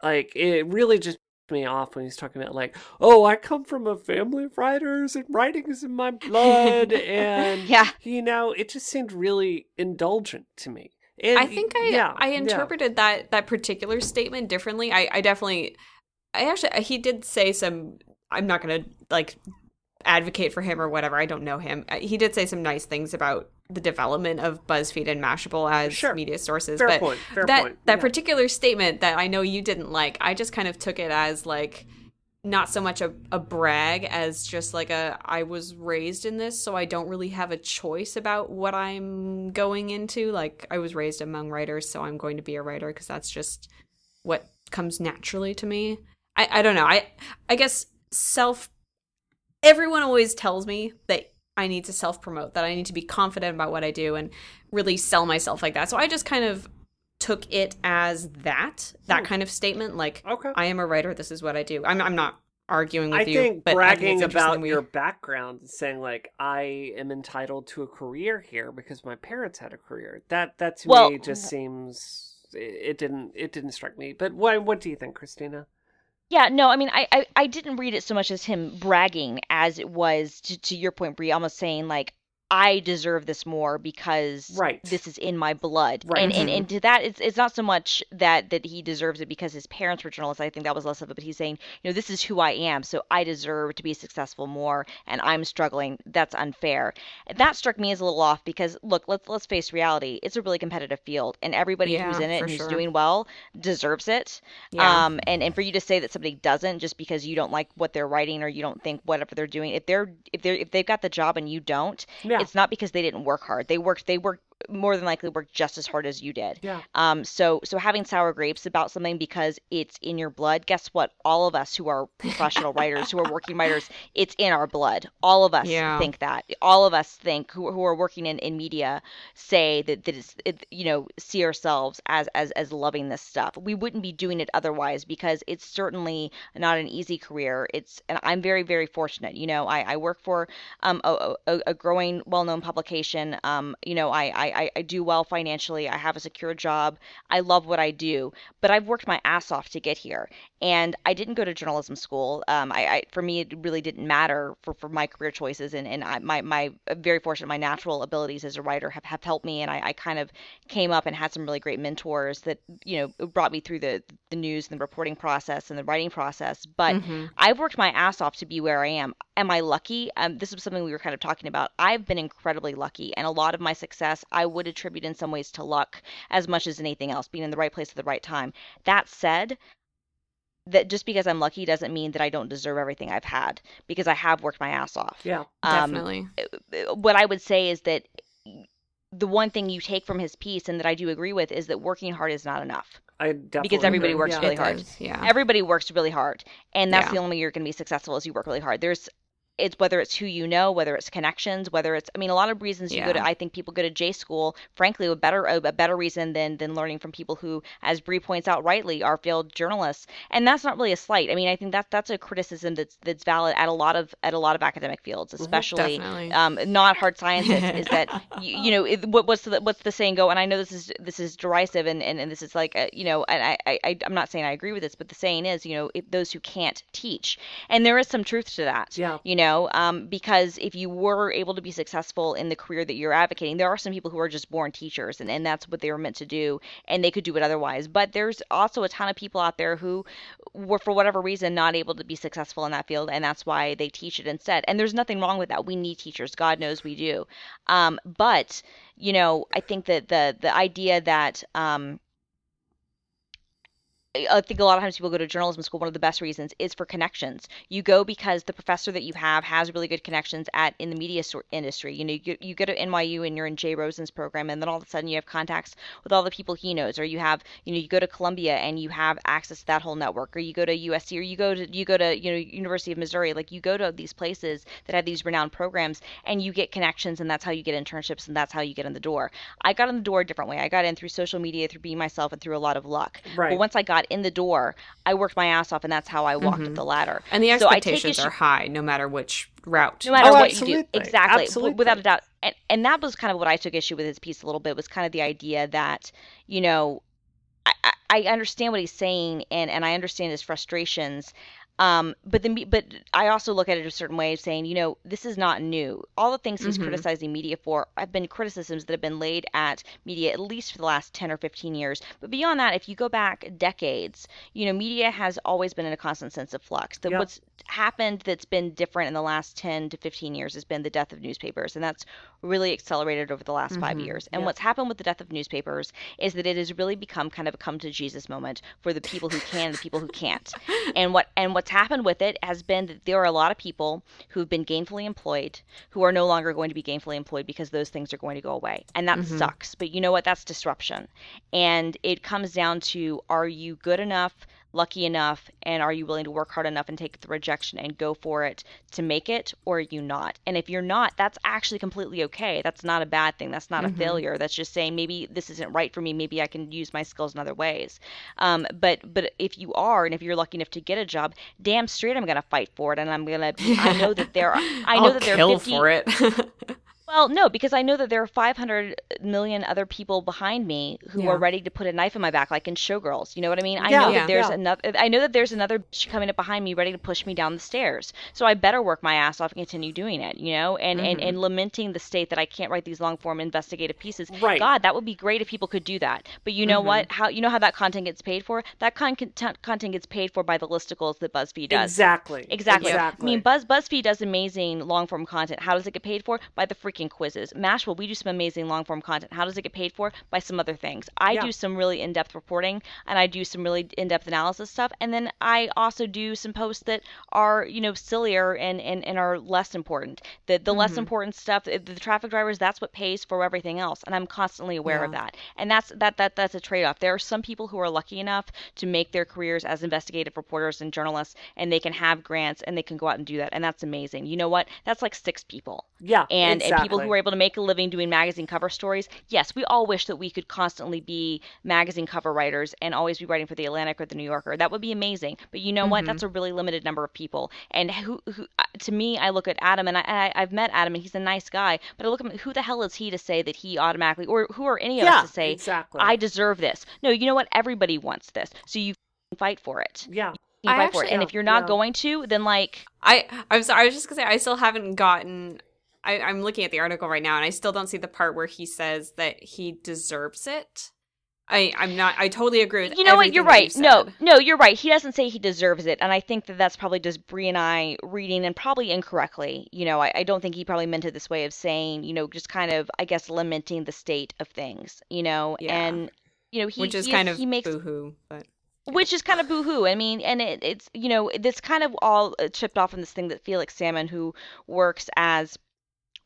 Like, it really just me off when he's talking about like, oh, I come from a family of writers and writing is in my blood, and Yeah. you know, it just seemed really indulgent to me. And I think I yeah, I yeah. interpreted that that particular statement differently. I I definitely I actually he did say some I'm not going to like advocate for him or whatever. I don't know him. Uh, He did say some nice things about the development of BuzzFeed and Mashable as Sure. media sources, Fair but point, fair that point, that yeah. particular statement that I know you didn't like, I just kind of took it as like not so much a, a brag as just like a I was raised in this, so I don't really have a choice about what I'm going into. Like I was raised among writers, so I'm going to be a writer because that's just what comes naturally to me. I, I don't know. I I guess self everyone always tells me that I need to self promote, that I need to be confident about what I do and really sell myself like that. So I just kind of took it as that, that Hmm. kind of statement. Like, Okay. I am a writer. This is what I do. I'm, I'm not arguing with I you. think but I bragging about we- your background and saying like I am entitled to a career here because my parents had a career. That that to Well, me just seems it, it didn't it didn't strike me. But what what do you think, Christina? Yeah, no, I mean, I, I, I didn't read it so much as him bragging as it was to, to your point, Brie, almost saying like, I deserve this more because Right. this is in my blood. Right. And, and Mhm. and to that it's it's not so much that that he deserves it because his parents were journalists. I think that was less of it, but he's saying, you know, this is who I am, so I deserve to be successful more and I'm struggling. That's unfair. That struck me as a little off because look, let's let's face reality. It's a really competitive field and everybody who's in it and who's sure. doing well deserves it. Yeah. Um, and, and for you to say that somebody doesn't just because you don't like what they're writing or you don't think whatever they're doing, if they're if they're if they've got the job and you don't, Yeah. it's not because they didn't work hard. They worked they worked more than likely worked just as hard as you did. Yeah. Um, so so having sour grapes about something because it's in your blood, guess what? All of us who are professional writers, who are working writers, it's in our blood. All of us Yeah. think that. All of us think who, who are working in, in media say that that it's it, you know see ourselves as as as loving this stuff. We wouldn't be doing it otherwise because it's certainly not an easy career. It's and I'm very very fortunate. You know, I, I work for um a, a, a growing well known publication. Um, you know, I, I I do well financially. I have a secure job. I love what I do, but I've worked my ass off to get here, and I didn't go to journalism school. Um, I, I for me it really didn't matter for, for my career choices, and and I, my my very fortunate. My natural abilities as a writer have, have helped me, and I, I kind of came up and had some really great mentors that you know brought me through the the news and the reporting process and the writing process. But Mhm. I've worked my ass off to be where I am. Am I lucky? Um, this is something we were kind of talking about. I've been incredibly lucky, and a lot of my success I would attribute in some ways to luck as much as anything else, being in the right place at the right time. That said, that just because I'm lucky doesn't mean that I don't deserve everything I've had because I have worked my ass off. Yeah. Um, Definitely. what I would say is that the one thing you take from his piece and that I do agree with is that working hard is not enough. I definitely because everybody agree. works yeah. really hard. Yeah. Everybody works really hard, and that's Yeah. the only way you're going to be successful is you work really hard. There's it's whether it's who you know, whether it's connections, whether it's I mean a lot of reasons you go to I think people go to J school, frankly, a better a, a better reason than than learning from people who, as Bree points out rightly, are failed journalists. And that's not really a slight. I mean, I think that that's a criticism that's that's valid at a lot of at a lot of academic fields, especially Definitely. um, not hard sciences. is that you, you know it, what, what's the what's the saying go? And I know this is this is derisive and and, and this is like uh you know and I, I I'm not saying I agree with this, but the saying is you know if those who can't teach, and there is some truth to that. Yeah. You know, um, because if you were able to be successful in the career that you're advocating, there are some people who are just born teachers, and, and that's what they were meant to do, and they could do it otherwise. But there's also a ton of people out there who were, for whatever reason, not able to be successful in that field, and that's why they teach it instead. And there's nothing wrong with that. We need teachers. God knows we do. Um, but you know, I think that the the idea that um, I think a lot of times people go to journalism school. One of the best reasons is for connections. You go because the professor that you have has really good connections at in the media sor- industry. You know, you, you go to NYU and you're in Jay Rosen's program, and then all of a sudden you have contacts with all the people he knows, or you have, you know, you go to Columbia and you have access to that whole network, or you go to USC, or you go to you go to you know University of Missouri. Like you go to these places that have these renowned programs, and you get connections, and that's how you get internships, and that's how you get in the door. I got in the door a different way. I got in through social media, through being myself, and through a lot of luck. Right. But once I got in the door, I worked my ass off, and that's how I walked up the ladder. and the So I take expectations issue- are high no matter which route. no matter Oh, what you do exactly w- Absolutely. without a doubt and and that was kind of what i took issue with his piece a little bit was kind of the idea that you know i i I understand what he's saying and and i understand his frustrations um, but then, but I also look at it a certain way of saying, you know, this is not new. All the things he's Mhm. criticizing media for have been criticisms that have been laid at media at least for the last 10 or 15 years. But beyond that, if you go back decades, you know, media has always been in a constant sense of flux. The, Yeah. What's happened that's been different in the last 10 to 15 years has been the death of newspapers. And that's really accelerated over the last five Mhm. years. And Yeah. what's happened with the death of newspapers is that it has really become kind of a come to Jesus moment for the people who can and the people who can't. And what and what's happened with it has been that there are a lot of people who've been gainfully employed who are no longer going to be gainfully employed because those things are going to go away. And that Mhm. sucks. But you know what? That's disruption. And it comes down to are you good enough lucky enough and are you willing to work hard enough and take the rejection and go for it to make it or are you not? And if you're not that's actually completely okay. That's not a bad thing. That's not Mm-hmm. a failure. That's just saying maybe this isn't right for me. Maybe i can use my skills in other ways. Um, but but if you are and if you're lucky enough to get a job damn straight i'm gonna fight for it and i'm gonna i know that there are i know I'll that there kill are 50 for it. well, no, because I know that there are 500 million other people behind me who Yeah. are ready to put a knife in my back, like in Showgirls. You know what I mean? I Yeah, know yeah, that there's yeah. another. I know that there's another bitch coming up behind me, ready to push me down the stairs. So I better work my ass off and continue doing it. You know, and and Mm-hmm. and lamenting the state that I can't write these long form investigative pieces. Right. God, that would be great if people could do that. But you Mm-hmm. know what? How you know how that content gets paid for? That con- content content gets paid for by the listicles that BuzzFeed does. Exactly. Exactly. Exactly. I mean, Buzz BuzzFeed does amazing long form content. How does it get paid for? By the freaking quizzes. Mashable, we do some amazing long form content. How does it get paid for? By some other things. I Yeah. do some really in depth reporting and I do some really in depth analysis stuff. And then I also do some posts that are, you know, sillier and, and, and are less important. The the Mm-hmm. less important stuff, the, the traffic drivers, that's what pays for everything else. And I'm constantly aware of that. And that's that that that's a trade off. There are some people who are lucky enough to make their careers as investigative reporters and journalists and they can have grants and they can go out and do that. And that's amazing. You know what? That's like six people yeah. and, and people who are able to make a living doing magazine cover stories. Yes, we all wish that we could constantly be magazine cover writers and always be writing for the Atlantic or the New Yorker. That would be amazing. But you know what? That's a really limited number of people. And who, who uh, to me, I look at Adam and I, I, I've met Adam and he's a nice guy. But I look at him, who the hell is he to say that he automatically, or who are any of Yeah, us to say exactly. I deserve this? No, you know what? Everybody wants this, so you fight for it. Yeah. I fight for it. actually- And if you're not yeah. going to, then like I I'm sorry. I was just gonna say I still haven't gotten. I, I'm looking at the article right now, and I still don't see the part where he says that he deserves it. I I'm not. I totally agree with you know what you're right you no no you're right he doesn't say he deserves it and i think that that's probably just brie and i reading and probably incorrectly you know I, I don't think he probably meant it this way of saying you know just kind of i guess lamenting the state of things you know Yeah. and you know he which is he kind of he makes boohoo, but which is kind of boohoo. I mean, and it, it's you know this kind of all uh, chipped off from this thing that Felix Salmon, who works as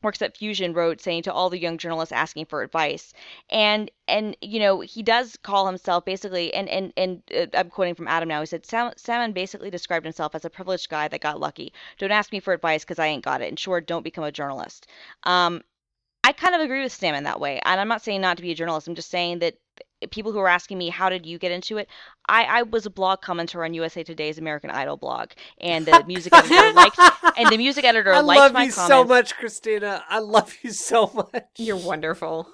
works at Fusion, wrote saying to all the young journalists asking for advice, and and you know he does call himself basically, and and and uh, I'm quoting from Adam now. He said Sam, Salmon basically described himself as a privileged guy that got lucky. Don't ask me for advice because I ain't got it, and sure, don't become a journalist. Um, I kind of agree with Salmon that way, and I'm not saying not to be a journalist. I'm just saying that people who are asking me how did you get into it I, I was a blog commenter on USA Today's American Idol blog, and the music editor liked, and the music editor I liked love my you comments, so much, Christina. I love you so much. you're wonderful.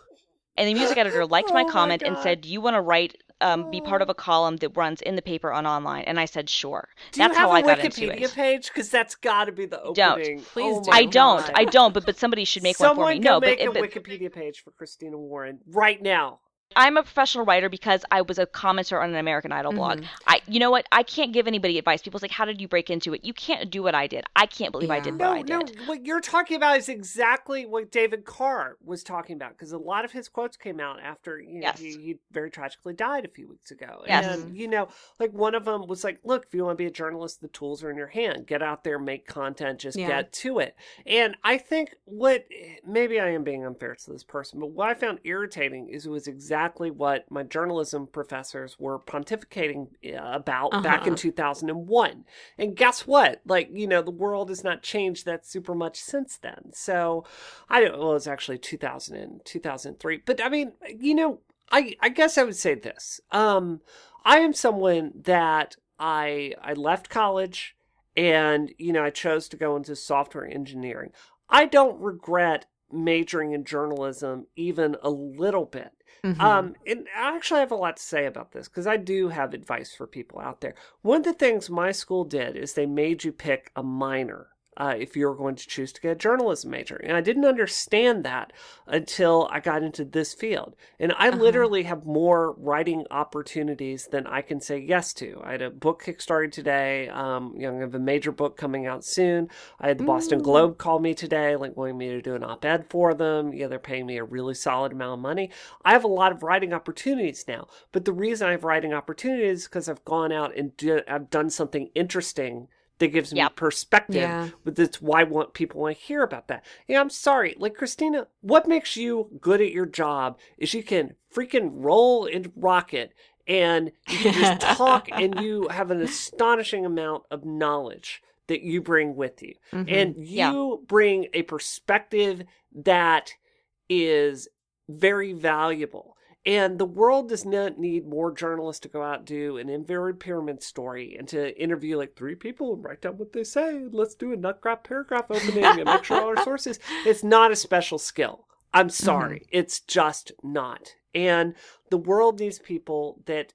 and the music editor liked my Oh my comment and said, "Do you want to write, um, be part of a column that runs in the paper on online?" And I said, "Sure." Do That's you have how a I got into Wikipedia it. page? Because that's got to be the Don't. opening. Please oh do. I don't, God. I don't, but but somebody should make Someone one for me. go No, but, make a but Wikipedia page for Christina Warren right now. I'm a professional writer because I was a commenter on an American Idol blog. Mm-hmm. I, you know what? I can't give anybody advice. People's like, "How did you break into it?" You can't do what I did. I can't believe I Yeah. did what No, I no. did. What you're talking about is exactly what David Carr was talking about because a lot of his quotes came out after you know, Yes. he, he very tragically died a few weeks ago. Yes. And, you know, like one of them was like, look, if you want to be a journalist, the tools are in your hand. Get out there, make content, just Yeah. get to it. And I think what maybe I am being unfair to this person, but what I found irritating is it was exactly what my journalism professors were pontificating uh, about back in Uh-huh. 2001. And guess what? Like, you know, the world has not changed that super much since then. So I don't, well, it's actually 2000 and 2003. But I mean, you know, I, I guess I would say this. Um, I am someone that I, I left college and, you know, I chose to go into software engineering. I don't regret majoring in journalism even a little bit. Mhm. Um, and I actually have a lot to say about this because I do have advice for people out there. One of the things my school did is they made you pick a minor. Uh, if you were going to choose to get a journalism major. And I didn't understand that until I got into this field. And I Uh-huh. literally have more writing opportunities than I can say yes to. I had a book kickstarted today. Um, you know, I have a major book coming out soon. I had the Boston Globe call me today, like wanting me to do an op-ed for them. Yeah, they're paying me a really solid amount of money. I have a lot of writing opportunities now. But the reason I have writing opportunities is because I've gone out and do, I've done something interesting that gives me Yep. perspective. Yeah. But that's why I want people want to hear about that. Yeah, I'm sorry. Like Christina, what makes you good at your job is you can freaking roll and rocket and you can just talk and you have an astonishing amount of knowledge that you bring with you. Mhm. And Yeah. you bring a perspective that is very valuable. And the world does not need more journalists to go out and do an inverted pyramid story and to interview like three people and write down what they say. Let's do a nut graf paragraph opening and make sure all our sources. It's not a special skill. I'm mm-hmm. sorry. It's just not. And the world needs people that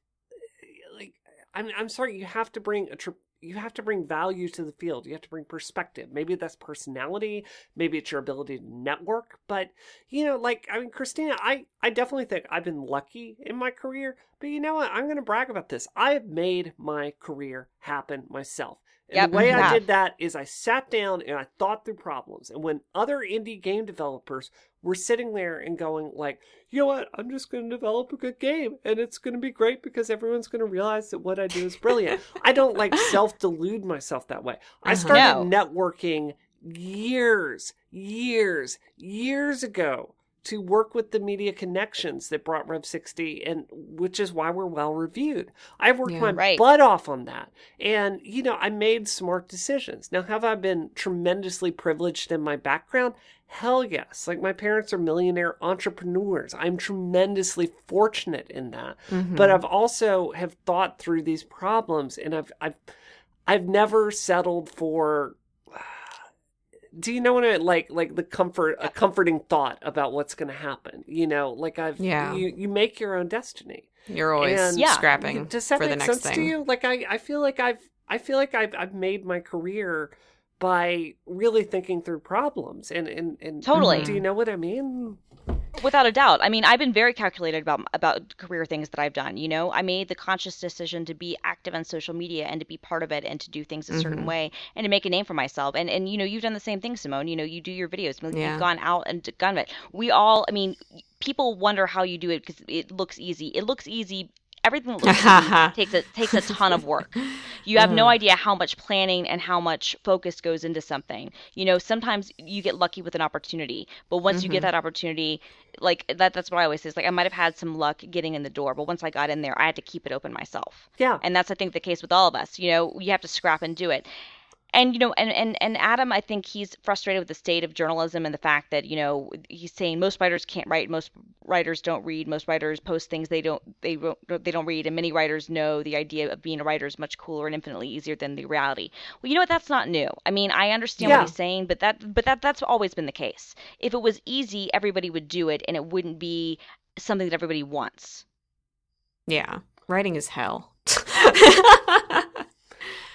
like I'm I'm sorry you have to bring a tr- you have to bring value to the field. You have to bring perspective. Maybe that's personality, maybe it's your ability to network, but you know like I mean Christina, I I definitely think I've been lucky in my career, but you know what? I'm going to brag about this. I have made my career happen myself. Yep, the way I did that is I sat down and I thought through problems. And when other indie game developers were sitting there and going like, you know what, I'm just going to develop a good game and it's going to be great because everyone's going to realize that what I do is brilliant. I don't like self delude myself that way. I Uh-huh. started No. networking years, years, years ago to work with the media connections that brought Rev 60 and which is why we're well reviewed. I've worked Yeah. my Right. butt off on that. And you know, I made smart decisions. Now have I been tremendously privileged in my background? Hell yes. Like my parents are millionaire entrepreneurs. I'm tremendously fortunate in that. Mhm. But I've also have thought through these problems and I've I've I've never settled for do you know what I like like the comfort a comforting thought about what's going to happen you know like i've Yeah. you you make your own destiny You're always and- Yeah. scrapping does that for the make next sense to you like i i feel like i've i feel like i've i've made my career by really thinking through problems and and, and Totally. do you know what i mean Without a doubt. I mean, I've been very calculated about about career things that I've done. You know, I made the conscious decision to be active on social media and to be part of it and to do things a certain Mhm. way and to make a name for myself. And and you know, you've done the same thing, Simone. You know, you do your videos. Yeah. You've gone out and done it. We all. I mean, people wonder how you do it because it looks easy. It looks easy. Everything that looks takes a takes a ton of work. You have no Uh-huh. idea how much planning and how much focus goes into something. You know, sometimes you get lucky with an opportunity, but once you get Mhm. that opportunity, like that that's what I always say. Is like I might have had some luck getting in the door, but once I got in there, I had to keep it open myself. yeah And that's I think the case with all of us. You know, you have to scrap and do it. And you know, and, and and Adam, I think he's frustrated with the state of journalism and the fact that you know he's saying most writers can't write, most writers don't read, most writers post things they don't they don't they don't read, and many writers know the idea of being a writer is much cooler and infinitely easier than the reality. Well, you know what? That's not new. I mean, I understand Yeah. what he's saying, but that but that that's always been the case. If it was easy, everybody would do it, and it wouldn't be something that everybody wants. Yeah. Writing is hell.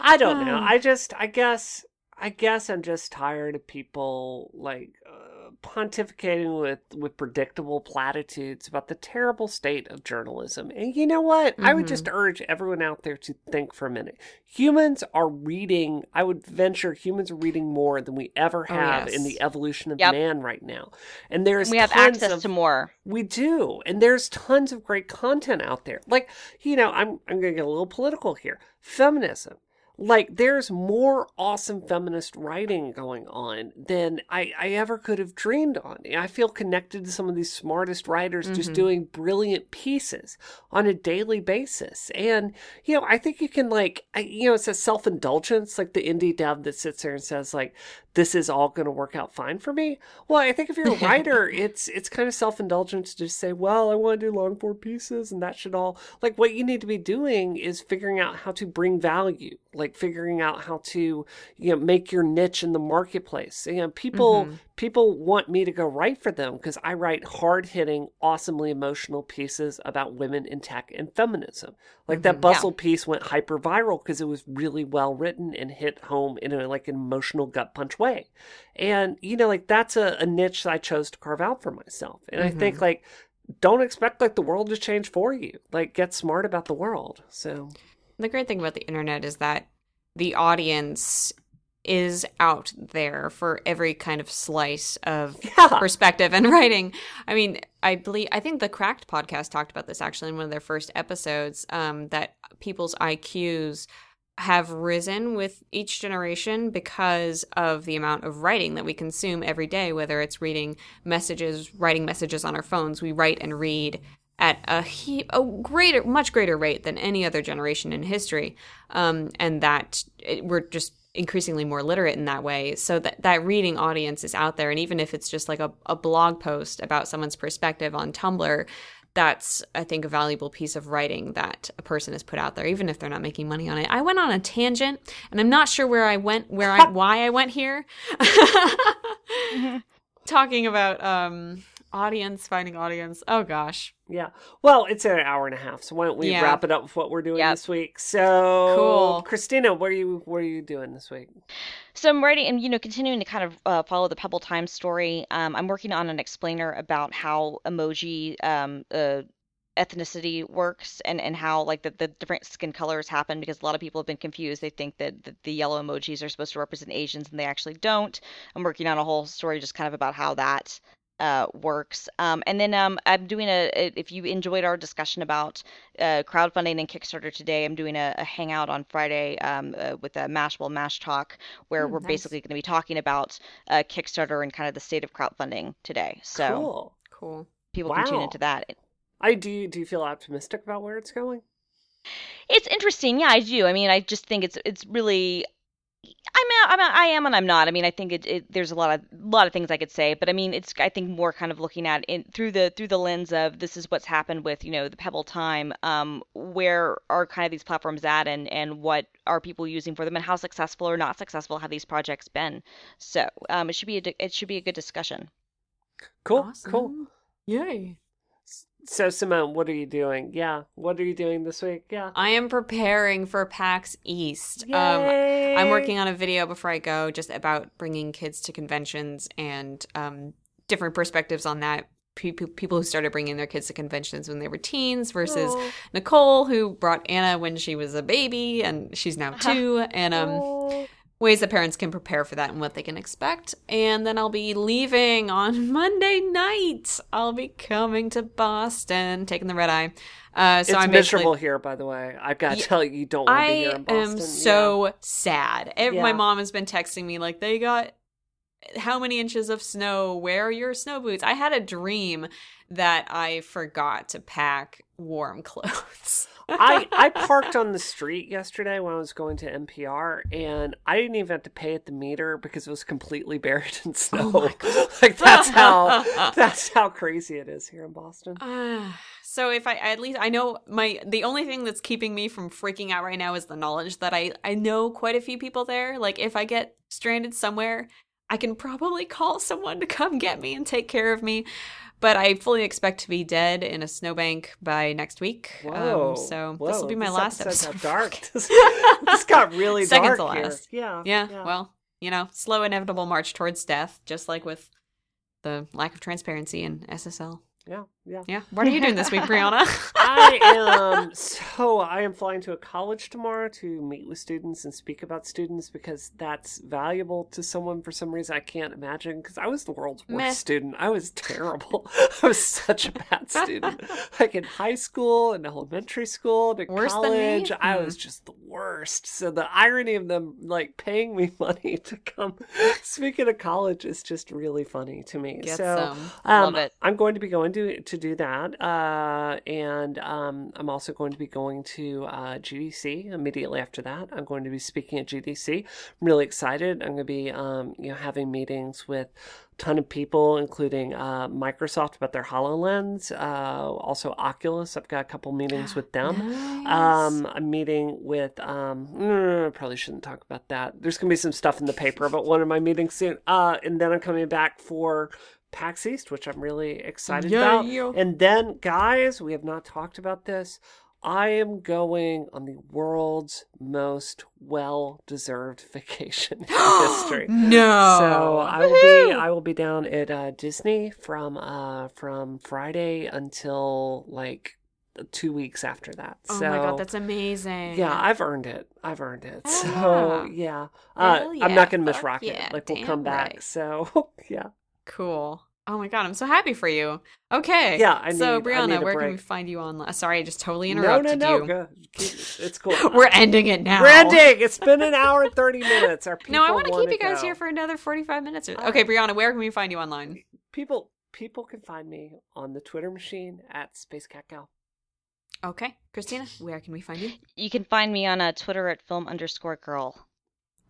I don't know. Um. I just, I guess, I guess I'm just tired of people like uh, pontificating with with predictable platitudes about the terrible state of journalism. And you know what? I would just urge everyone out there to think for a minute. Humans are reading. I would venture humans are reading more than we ever Oh, have in the evolution of Yep. man right now. And there's we have access of, to more. we do. And there's tons of great content out there. Like, you know, I'm I'm going to get a little political here. Feminism. Like there's more awesome feminist writing going on than I, I ever could have dreamed on. I feel connected to some of these smartest writers just Mhm. doing brilliant pieces on a daily basis. And, you know, I think you can like, I, you know, it's a self-indulgence, like the indie dev that sits there and says like, this is all going to work out fine for me. Well, I think if you're a writer, it's it's kind of self-indulgent to just say, well, I want to do long form pieces and that should all like what you need to be doing is figuring out how to bring value, like figuring out how to, you know, make your niche in the marketplace. You know, people Mhm. people want me to go write for them because I write hard-hitting, awesomely emotional pieces about women in tech and feminism. Like that Mhm. bustle piece went hyper viral because it was really well written and hit home in a like an emotional gut punch way. And you know, like that's a, a niche that I chose to carve out for myself. And I think like don't expect like the world to change for you. Like get smart about the world. So the great thing about the internet is that the audience is out there for every kind of slice of yeah. perspective and writing. I mean, I believe I think the Cracked podcast talked about this actually in one of their first episodes. Um, that people's IQs have risen with each generation because of the amount of writing that we consume every day. Whether it's reading messages, writing messages on our phones, we write and read at a, he- a greater, much greater rate than any other generation in history, um, and that it, we're just increasingly more literate in that way. So that that reading audience is out there, and even if it's just like a, a blog post about someone's perspective on Tumblr, that's I think a valuable piece of writing that a person has put out there, even if they're not making money on it. I went on a tangent, and I'm not sure where I went, where I why I went here. Talking about um, audience finding audience. Oh gosh, Yeah. Well, it's an hour and a half, so why don't we Yeah. wrap it up with what we're doing Yep. this week? So, Cool. Christina, what are you what are you doing this week? So I'm writing and you know continuing to kind of uh, follow the Pebble Time story. Um, I'm working on an explainer about how emoji um, uh, ethnicity works and and how like the, the different skin colors happen because a lot of people have been confused. They think that the, the yellow emojis are supposed to represent Asians and they actually don't. I'm working on a whole story just kind of about how that uh, works. Um, and then um, I'm doing a, a- if you enjoyed our discussion about uh, crowdfunding and Kickstarter today, I'm doing a, a hangout on Friday um, uh, with a Mashable Mash Talk where Oh, we're nice. basically going to be talking about uh, Kickstarter and kind of the state of crowdfunding today. So Cool. cool. people can tune into that. I do. Do you feel optimistic about where it's going? It's interesting, yeah, I do. I mean, I just think it's it's really. I'm a, I'm a, I am and I'm not. I mean, I think it, it there's a lot of lot of things I could say, but I mean, it's I think more kind of looking at it through the through the lens of this is what's happened with you know the Pebble time. Um, where are kind of these platforms at, and and what are people using for them, and how successful or not successful have these projects been? So um, it should be a it should be a good discussion. Cool. Cool. Awesome. Yay. So, Simone, what are you doing? Yeah. What are you doing this week? Yeah. I am preparing for PAX East. Um. I'm working on a video before I go just about bringing kids to conventions and um, different perspectives on that. Pe- pe- People who started bringing their kids to conventions when they were teens versus Aw. Nicole, who brought Anna when she was a baby and she's now two, and um, Aw. Ways that parents can prepare for that and what they can expect. And then I'll be leaving on Monday night. I'll be coming to Boston, taking the red eye. Uh, so it's I'm miserable here, by the way. I've got to Yeah, tell you, you don't want to be I here in Boston. am Yeah. so sad. Ev- My mom has been texting me like they got how many inches of snow? Where are your snow boots? I had a dream that I forgot to pack warm clothes. I, I parked on the street yesterday when I was going to NPR, and I didn't even have to pay at the meter because it was completely buried in snow. Oh like that's how that's how crazy it is here in Boston. Ah, so if I at least I know my the only thing that's keeping me from freaking out right now is the knowledge that I I know quite a few people there. Like if I get stranded somewhere, I can probably call someone to come get me and take care of me. But I fully expect to be dead in a snowbank by next week. Whoa! Um, so whoa, this will be my last episode episode. got dark. This, this got really Second dark to here. last. Yeah, yeah, well, you know, slow inevitable march towards death, just like with the lack of transparency in SSL. yeah, yeah. Yeah. What are you doing this week, Brianna? I am so I am flying to a college tomorrow to meet with students and speak about students because that's valuable to someone for some reason I can't imagine because I was the world's worst Meh. student. I was terrible. I was such a bad student. like in high school and elementary school in Worse than me? college, I Hmm. was just the worst. So the irony of them like paying me money to come speak at a college is just really funny to me. Get so some. um, Love it. I'm going to be going to to do that, uh, and um, I'm also going to be going to uh, GDC immediately after that. I'm going to be speaking at GDC. I'm really excited. I'm going to be um, you know having meetings with a ton of people, including uh, Microsoft about their Hololens, uh, also Oculus. I've got a couple meetings with them. Nice. Um, I'm meeting with. Um, mm, I probably shouldn't talk about that. There's gonna be some stuff in the paper about one of my meetings soon. Uh, and then I'm coming back for PAX East, which I'm really excited Yeah, about. yeah. And then, guys, we have not talked about this. I am going on the world's most well-deserved vacation in history. no. So I will be I will be down at uh, Disney from uh from Friday until like two weeks after that. Oh so my god, that's amazing. yeah, I've earned it. I've earned it. Oh, So yeah, uh, Hell I'm not gonna miss Rocket. yeah, like we'll come back. right. So yeah, Cool. Oh my god, I'm so happy for you. Okay. Yeah. I so need, Brianna, where break. can we find you online? Sorry, I just totally interrupted no, no, no. you. It's cool. We're ending it now. We're ending. It's been an hour and thirty minutes. Our no, I want to keep you guys go. here for another forty-five minutes. Okay, Brianna, where can we find you online? People, people can find me on the Twitter machine at Space Cat Gal. Okay, Christina, where can we find you? You can find me on a Twitter at film underscore girl.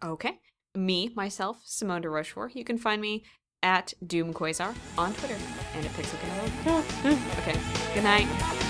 Okay, me myself, Simone de Rochefort. You can find me at Doom Quasar on Twitter and at Pixel mm-hmm. okay, good night.